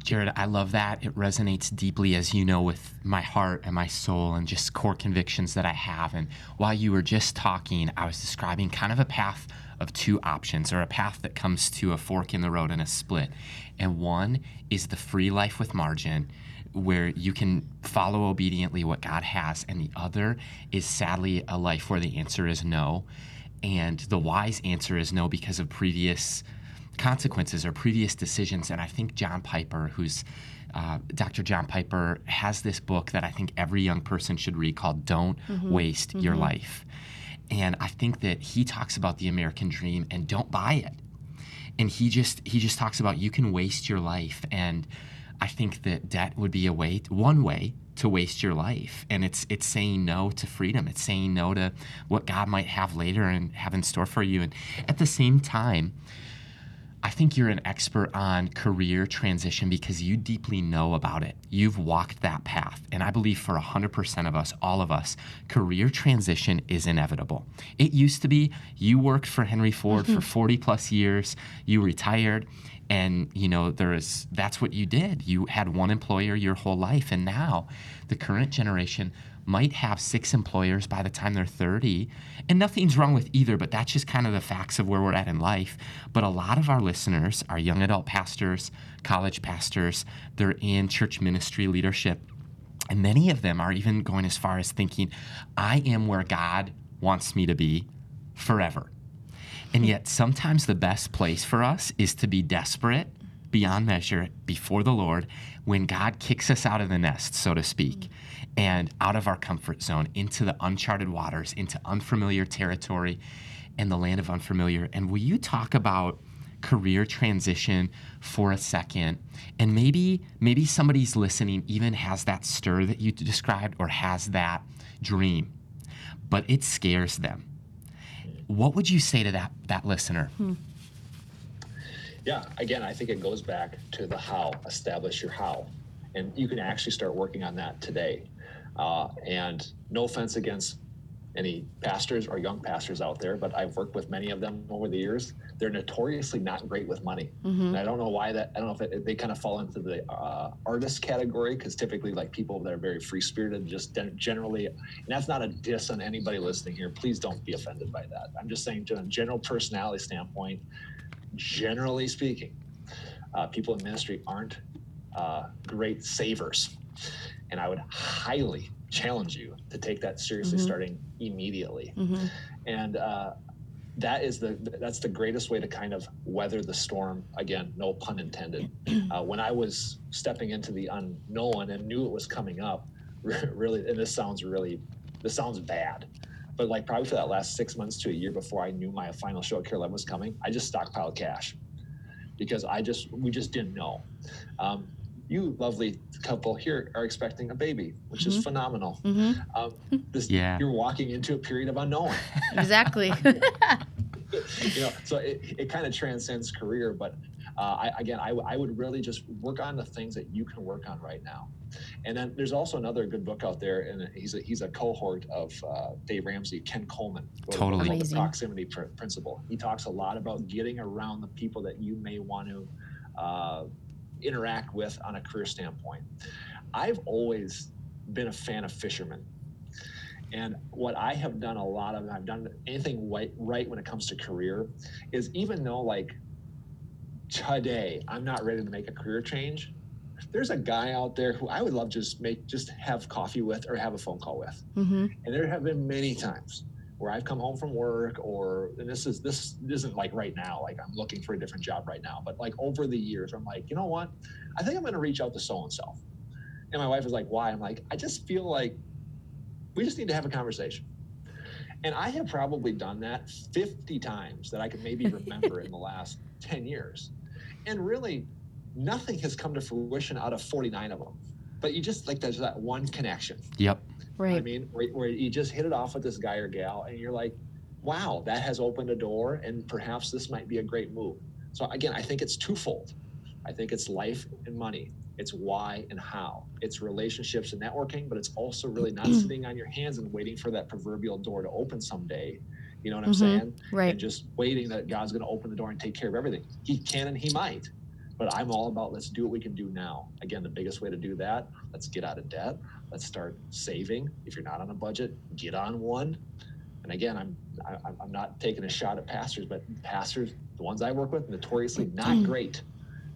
Jerrid, I love that. It resonates deeply, as you know, with my heart and my soul and just core convictions that I have. And while you were just talking, I was describing kind of a path of two options or a path that comes to a fork in the road and a split. And one is the free life with margin, where you can follow obediently what God has. And the other is sadly a life where the answer is no. And the wise answer is no because of previous consequences or previous decisions. And I think John Piper, who's uh, Dr. John Piper, has this book that I think every young person should read called Don't Waste Your Life. And I think that he talks about the American dream and don't buy it. And he just he just talks about you can waste your life and I think that debt would be a way one way to waste your life and it's it's saying no to freedom it's saying no to what god might have later and have in store for you and at the same time i think you're an expert on career transition because you deeply know about it. You've walked that path. And i believe for 100% of us all of us career transition is inevitable. It used to be you worked for henry ford for mm-hmm. 40 plus years you retired and you know there is that's what you did. You had one employer your whole life and now the current generation might have six employers by the time they're 30 and nothing's wrong with either but that's just kind of the facts of where we're at in life. But a lot of our listeners are young adult pastors college pastors. They're in church ministry leadership. And many of them are even going as far as thinking i am where god wants me to be forever. And yet, sometimes the best place for us is to be desperate beyond measure before the Lord when God kicks us out of the nest, so to speak, and out of our comfort zone into the uncharted waters, into unfamiliar territory and the land of unfamiliar. And will you talk about career transition for a second and maybe maybe somebody's listening even has that stir that you described or has that dream but it scares them what would you say to that that listener? Hmm. Yeah, again, I think it goes back to the how. Establish your how, and you can actually start working on that today. Uh, and no offense against any pastors or young pastors out there, but I've worked with many of them over the years. They're notoriously not great with money. And I don't know why that. I don't know if it, they kind of fall into the uh, artist category because typically, like people that are very free spirited, just generally, and that's not a diss on anybody listening here. Please don't be offended by that. I'm just saying, from a general personality standpoint, generally speaking, uh, people in ministry aren't uh, great savers. And I would highly challenge you to take that seriously starting immediately. And uh, that is the that's the greatest way to kind of weather the storm. Again, no pun intended. (clears throat) Uh, when I was stepping into the unknown and knew it was coming up, (laughs) really, and this sounds really, this sounds bad, but like probably for that last six months to a year before I knew my final show at KARE 11 was coming, I just stockpiled cash because I just we just didn't know. Um, you lovely couple here are expecting a baby, which is phenomenal. Um, this, Yeah. You're walking into a period of unknown. (laughs) Exactly. (laughs) you know, so it, it kind of transcends career. But uh, I, again, I, w- I would really just work on the things that you can work on right now. And then there's also another good book out there, and he's a, he's a cohort of uh, Dave Ramsey, Ken Coleman, wrote a book Totally. called The Proximity Pr- Principle. He talks a lot about getting around the people that you may want to uh, interact with on a career standpoint. I've always been a fan of fishermen. And what I have done a lot of, I've done anything right, right when it comes to career, is even though like today I'm not ready to make a career change, there's a guy out there who I would love to just make just have coffee with or have a phone call with. hmm And there have been many times where I've come home from work or and this is this isn't like right now, like I'm looking for a different job right now, but like over the years, I'm like, you know what? I think I'm gonna reach out to so and so. And my wife is like, why? I'm like, I just feel like we just need to have a conversation. And I have probably done that 50 times that I can maybe remember in the (laughs) last 10 years. And really, nothing has come to fruition out of 49 of them. But you just like there's that one connection. Yep. I mean, where, where you just hit it off with this guy or gal, and you're like, wow, that has opened a door, and perhaps this might be a great move. So, again, I think it's twofold. I think it's life and money. It's why and how. It's relationships and networking, but it's also really not sitting on your hands and waiting for that proverbial door to open someday. You know what I'm Mhm. saying? Right. And just waiting that God's going to open the door and take care of everything. He can and He might. But I'm all about let's do what we can do now. Again, the biggest way to do that, let's get out of debt. Let's start saving. If you're not on a budget, get on one. And again, I'm I, I'm- I'm not taking a shot at pastors, but pastors, the ones I work with, notoriously not great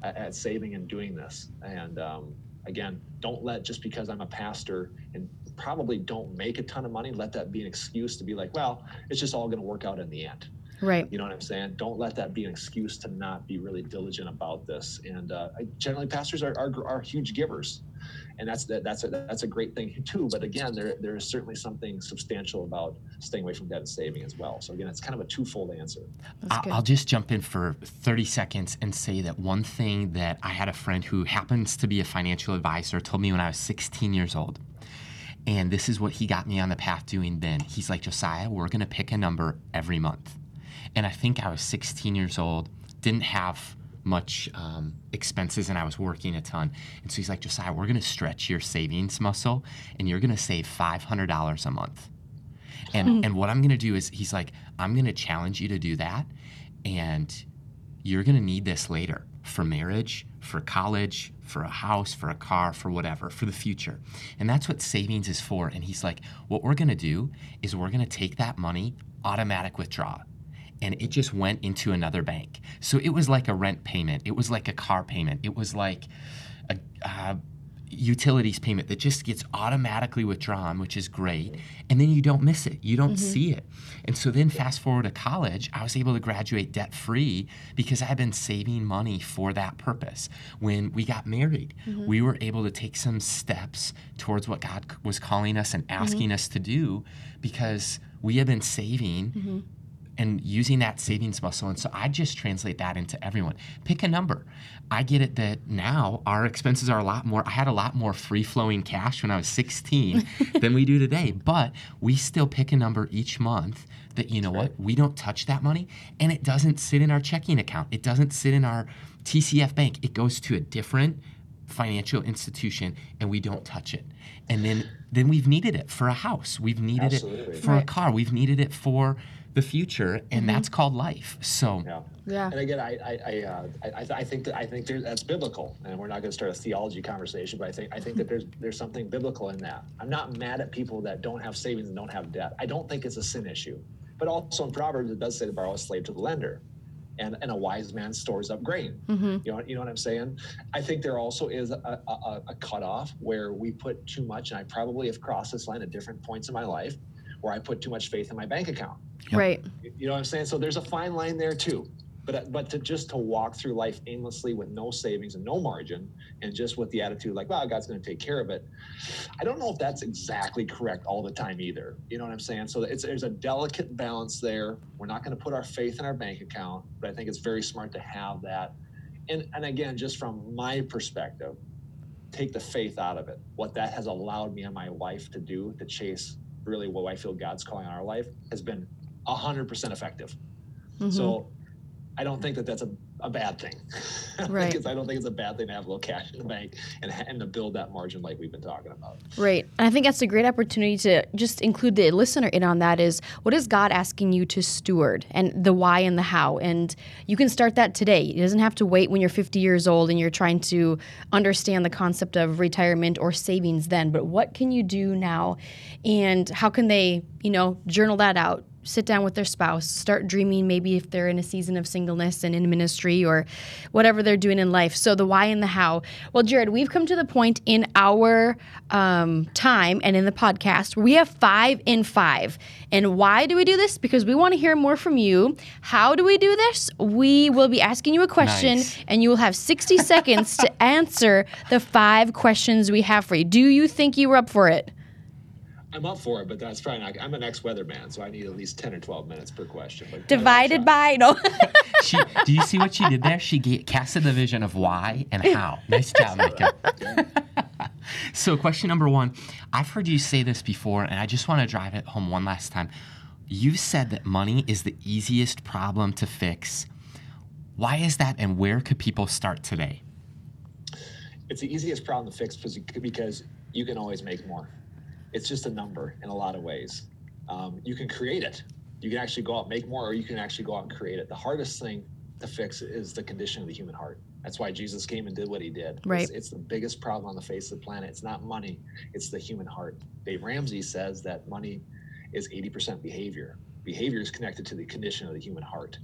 at, at saving and doing this. And um, again, don't let just because I'm a pastor and probably don't make a ton of money, let that be an excuse to be like, well, it's just all going to work out in the end. Right. You know what I'm saying? Don't let that be an excuse to not be really diligent about this. And uh, generally, pastors are, are, are huge givers, and that's that, that's a, that's a great thing too. But again, there there is certainly something substantial about staying away from debt and saving as well. So again, it's kind of a twofold answer. I'll just jump in for 30 seconds and say that one thing that I had a friend who happens to be a financial advisor told me when I was 16 years old. And this is what he got me on the path doing then. He's like, Josiah, we're going to pick a number every month. And I think I was 16 years old, didn't have much um, expenses, and I was working a ton. And so he's like, Josiah, we're going to stretch your savings muscle, and you're going to save $500 a month. And, and what I'm going to do is, he's like, I'm going to challenge you to do that. And you're going to need this later for marriage, for college, for a house, for a car, for whatever, for the future. And that's what savings is for. And he's like, what we're going to do is we're going to take that money, automatic withdrawal. And it just went into another bank. So it was like a rent payment. It was like a car payment. It was like a, uh, utilities payment that just gets automatically withdrawn, which is great. And then you don't miss it. You don't mm-hmm. see it. And so then fast forward to college, I was able to graduate debt free because I had been saving money for that purpose. When we got married, mm-hmm. we were able to take some steps towards what God was calling us and mm-hmm. asking us to do because we had been saving and using that savings muscle. And so I just translate that into everyone. Pick a number. I get it that now our expenses are a lot more. I had a lot more free flowing cash when I was 16 (laughs) than we do today, but we still pick a number each month that, you know what, we don't touch that money and it doesn't sit in our checking account. It doesn't sit in our TCF bank. It goes to a different financial institution and we don't touch it. And then then we've needed it for a house. We've needed Absolutely. it for a car. We've needed it for the future and that's called life. So Yeah. Yeah. And again, I I I, uh, I, I think that I think there, that's biblical, and we're not going to start a theology conversation, but I think I think that there's there's something biblical in that. I'm not mad at people that don't have savings and don't have debt. I don't think it's a sin issue, but also in Proverbs it does say to borrow a slave to the lender, and and a wise man stores up grain. You know you know what I'm saying? I think there also is a, a, a- a cutoff where we put too much, and I probably have crossed this line at different points in my life, where I put too much faith in my bank account. Yep. Right. You know what I'm saying? So there's a fine line there too. But but to just to walk through life aimlessly with no savings and no margin, and just with the attitude like, "Wow, God's going to take care of it," I don't know if that's exactly correct all the time either. You know what I'm saying? So it's there's a delicate balance there. We're not going to put our faith in our bank account, but I think it's very smart to have that. And and again, just from my perspective, take the faith out of it. What that has allowed me and my wife to do to chase really what I feel God's calling on our life has been hundred percent effective. Mm-hmm. So I don't think that that's a, a bad thing. (laughs) Right. it's, I don't think it's a bad thing to have a little cash in the bank and, and to build that margin like we've been talking about. Right. And I think that's a great opportunity to just include the listener in on that is what is God asking you to steward and the why and the how. And you can start that today. It doesn't have to wait when you're 50 years old and you're trying to understand the concept of retirement or savings then. But what can you do now? And how can they, you know, journal that out? Sit down with their spouse, start dreaming maybe if they're in a season of singleness and in ministry or whatever they're doing in life. So the why and the how. Well, Jerrid, we've come to the point in our um, time and in the podcast where we have five in five. And why do we do this? Because we want to hear more from you. How do we do this? We will be asking you a question Nice. and you will have 60 seconds to (laughs) answer the five questions we have for you. Do you think you were up for it? I'm up for it, but that's probably not. I'm an ex-weatherman, so I need at least 10 or 12 minutes per question. But Divided by no. (laughs) She, do you see what she did there? She ga- casted the vision of why and how. Nice job, Micah. (laughs) so, question number one I've heard you say this before, and I just want to drive it home one last time. You've said that money is the easiest problem to fix. Why is that, and where could people start today? it's the easiest problem to fix because- because you can always make more. It's just a number in a lot of ways. Um, you can create it. You can actually go out and make more, or you can actually go out and create it. The hardest thing to fix is the condition of the human heart. That's why Jesus came and did what he did. Right. It's, it's the biggest problem on the face of the planet. It's not money, it's the human heart. Dave Ramsey says that money is 80% behavior. Behavior is connected to the condition of the human heart.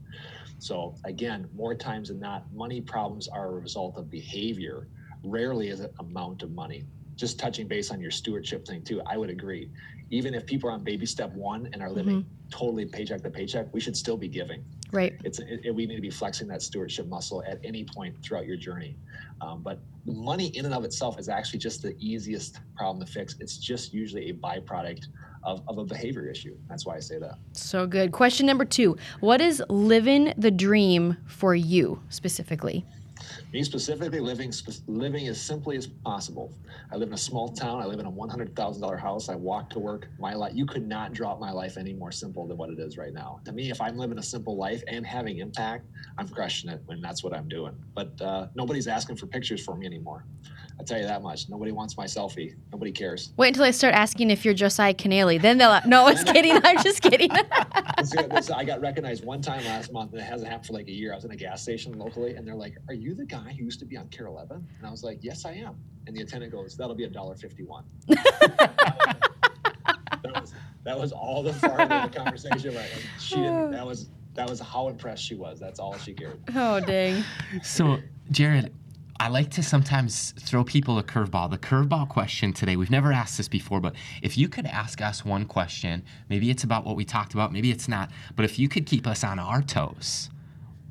So, again, more times than not, money problems are a result of behavior rarely is it amount of money. Just touching base on your stewardship thing too, I would agree. Even if people are on baby step one and are living totally paycheck to paycheck, we should still be giving. Right. It's it, we need to be flexing that stewardship muscle at any point throughout your journey. Um, but money in and of itself is actually just the easiest problem to fix. It's just usually a byproduct of, of a behavior issue. That's why I say that. So good. Question number two What is living the dream for you specifically? Me specifically, living living as simply as possible. I live in a small town. I live in a one hundred thousand dollar house. I walk to work. My life, you could not drop my life any more simple than what it is right now. To me, if I'm living a simple life and having impact, I'm crushing it, and that's what I'm doing. But uh, nobody's asking for pictures for me anymore. I tell you that much. Nobody wants my selfie. Nobody cares. Wait until I start asking if you're Josiah Canale. Then they'll. No, I was kidding. I'm just kidding. (laughs) This- this- I got recognized one time last month, and it hasn't happened for like a year. I was in a gas station locally, and they're like, "Are you the guy who used to be on KARE 11?" And I was like, "Yes, I am." And the attendant goes, "That'll be a dollar fifty-one." (laughs) that was all the part of the conversation. Right? Like, she didn't. That was that was how impressed she was. That's all she cared. oh, dang. So, Jerrid, I like to sometimes throw people a curveball. The curveball question today, we've never asked this before, but if you could ask us one question, maybe it's about what we talked about, maybe it's not, but if you could keep us on our toes,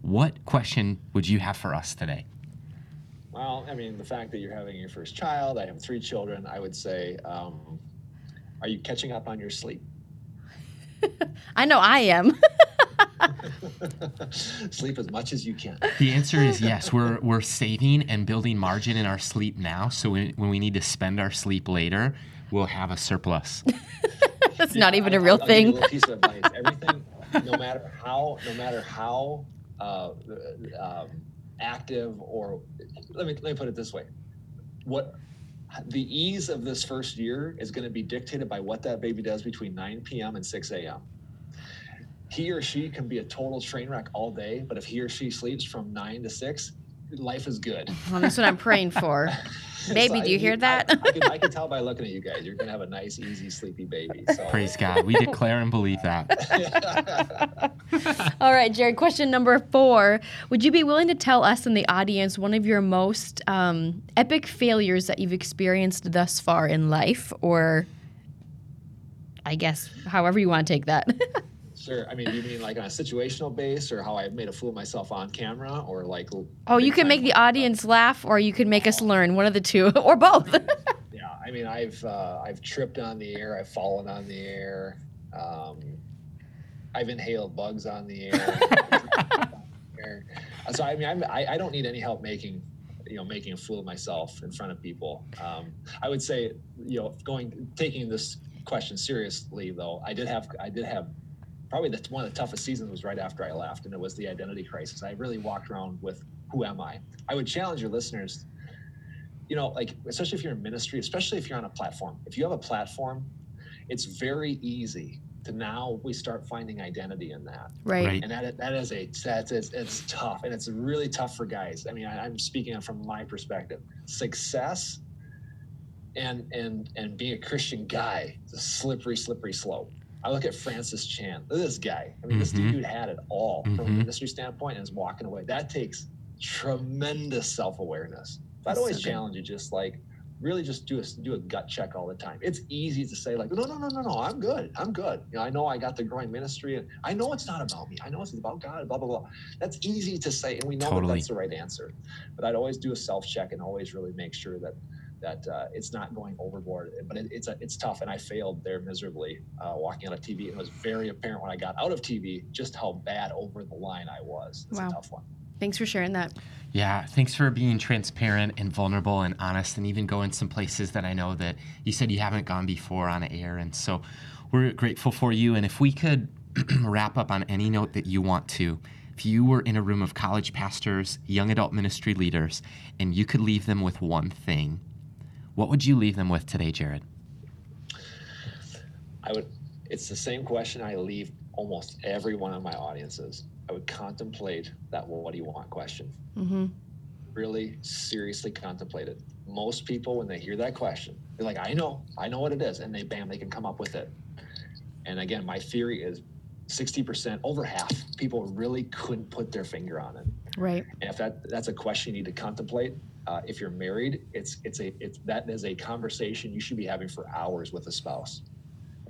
what question would you have for us today? Well, I mean, the fact that you're having your first child, I have three children. I would say, um, are you catching up on your sleep? (laughs) I know I am. (laughs) (laughs) sleep as much as you can. The answer is yes. We're we're saving and building margin in our sleep now, so when, when we need to spend our sleep later, we'll have a surplus. (laughs) That's not even a I'll- real I'll give you thing. a piece of advice. (laughs) Everything, no matter how, no matter how uh, um, active or let me let me put it this way: what the ease of this first year is going to be dictated by what that baby does between 9 p.m. and 6 a.m. He or she can be a total train wreck all day, but if he or she sleeps from 9 to 6, life is good. Well, that's what I'm praying for. (laughs) Baby, So do you I- hear I- that? I, can, I can (laughs) tell by looking at you guys. You're going to have a nice, easy, sleepy baby. So. Praise God. We declare and believe that. (laughs) All right, Jerrid, question number four. Would you be willing to tell us in the audience one of your most um, epic failures that you've experienced thus far in life? Or I guess however you want to take that. Sure. I mean, you mean like on a situational base, or how I made a fool of myself on camera, or like? oh, you can make the audience laugh or you can make us learn, one of the two, (laughs) or both. (laughs) Yeah, I mean, I've uh, I've tripped on the air, I've fallen on the air, um, I've inhaled bugs on the air. (laughs) So I mean, I'm, I I don't need any help making you know making a fool of myself in front of people. Um, I would say you know going taking this question seriously though, I did have I did have probably the, one of the toughest seasons was right after I left, and it was the identity crisis. I really walked around with who am I? I would challenge your listeners you know, like especially if you're in ministry, especially if you're on a platform. If you have a platform, it's very easy to now we start finding identity in that, right. Right. and that that is a that's it's, it's tough, and it's really tough for guys. I mean, I, I'm speaking from my perspective. Success and and and being a Christian guy is a slippery, slippery slope. I look at Francis Chan. Look at this guy. I mean, this Mhm. dude had it all from a Mhm. ministry standpoint and is walking away. That takes tremendous self-awareness. I'd always challenge you, just like really just do a do a gut check all the time. It's easy to say like, no, no, no, no, no, I'm good, I'm good. You know, I know I got the growing ministry, and I know it's not about me. I know it's about God. Blah blah blah. That's easy to say, and we know that that's the right answer. But I'd always do a self check and always really make sure that that uh, it's not going overboard. But it, it's a, it's tough, and I failed there miserably uh, walking out of TV. It was very apparent when I got out of TV just how bad over the line I was. It's Wow. a tough one. Thanks for sharing that. Yeah, thanks for being transparent and vulnerable and honest, and even going some places that I know that you said you haven't gone before on air. And so we're grateful for you. And if we could (clears throat) wrap up on any note that you want to, if you were in a room of college pastors, young adult ministry leaders, and you could leave them with one thing, what would you leave them with today, Jerrid? I would. It's the same question I leave almost every one of my audiences. I would contemplate that well, "What do you want?" question. hmm Really seriously contemplate it. Most people, when they hear that question, they're like, "I know, I know what it is," and they bam, they can come up with it. And again, my theory is, sixty percent, over half, people really couldn't put their finger on it. Right. And if that that's a question you need to contemplate, Uh, if you're married, it's it's a it's that is a conversation you should be having for hours with a spouse.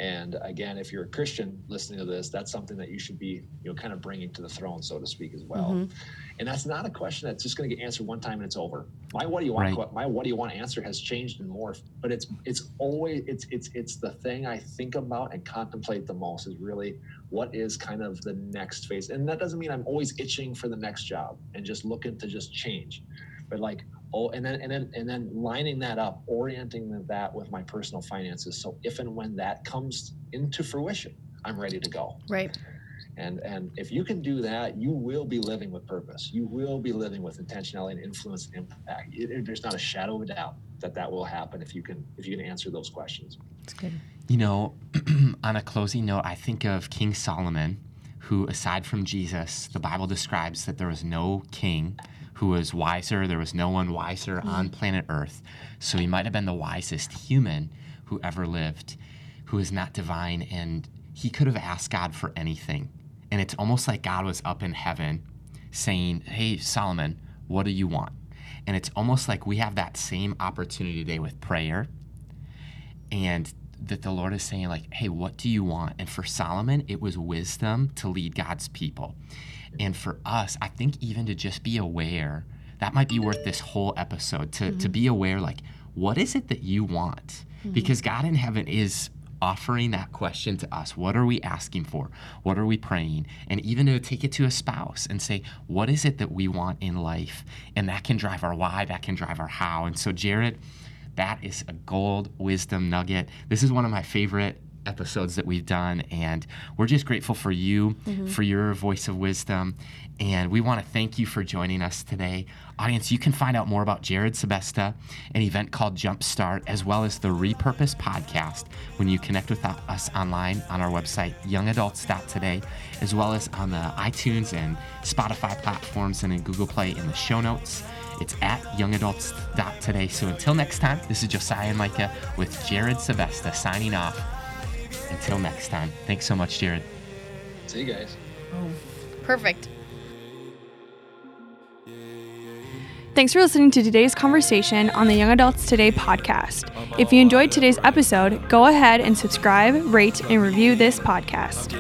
And again, if you're a Christian listening to this, that's something that you should be, you know, kind of bringing to the throne, so to speak, as well. Mm-hmm. And that's not a question that's just going to get answered one time and it's over. My what do you want? Right. My what do you want answer has changed and morphed, but it's it's always it's it's it's the thing I think about and contemplate the most is really what is kind of the next phase. And that doesn't mean I'm always itching for the next job and just looking to just change, but like oh and then and then and then lining that up orienting that with my personal finances. So if and when that comes into fruition i'm ready to go. Right. And and if you can do that you will be living with purpose. You will be living with intentionality and influence and impact. It, it, there's not a shadow of a doubt that that will happen if you can if you can answer those questions. That's good. You know (clears throat) on a closing note i think of king solomon who aside from jesus the bible describes that there was no king who was wiser. There was no one wiser mm-hmm. on planet Earth. So he might have been the wisest human who ever lived, who is not divine. And he could have asked God for anything. And it's almost like God was up in heaven saying, Hey, Solomon, what do you want? And it's almost like we have that same opportunity today with prayer. And that the Lord is saying, like, hey, what do you want? And for Solomon, it was wisdom to lead God's people. And for us, I think even to just be aware, that might be worth this whole episode to, mm-hmm. to be aware, like, what is it that you want? Mm-hmm. Because God in heaven is offering that question to us. What are we asking for? What are we praying? And even to take it to a spouse and say, what is it that we want in life? And that can drive our why, that can drive our how. And so, Jerrid, that is a gold wisdom nugget. This is one of my favorite episodes that we've done. And we're just grateful for you, mm-hmm. for your voice of wisdom. And we want to thank you for joining us today. Audience, you can find out more about Jerrid Sebesta, an event called Jumpstart, as well as the Repurpose podcast when you connect with us online on our website, youngadults.today, as well as on the iTunes and Spotify platforms and in Google Play in the show notes. It's at youngadults.today. So until next time, this is Josiah and Micah with Jerrid Sebesta signing off. Until next time, thanks so much, Jerrid. See you guys. Oh, perfect. Thanks for listening to today's conversation on the Young Adults Today podcast. If you enjoyed today's episode, go ahead and subscribe, rate, and review this podcast.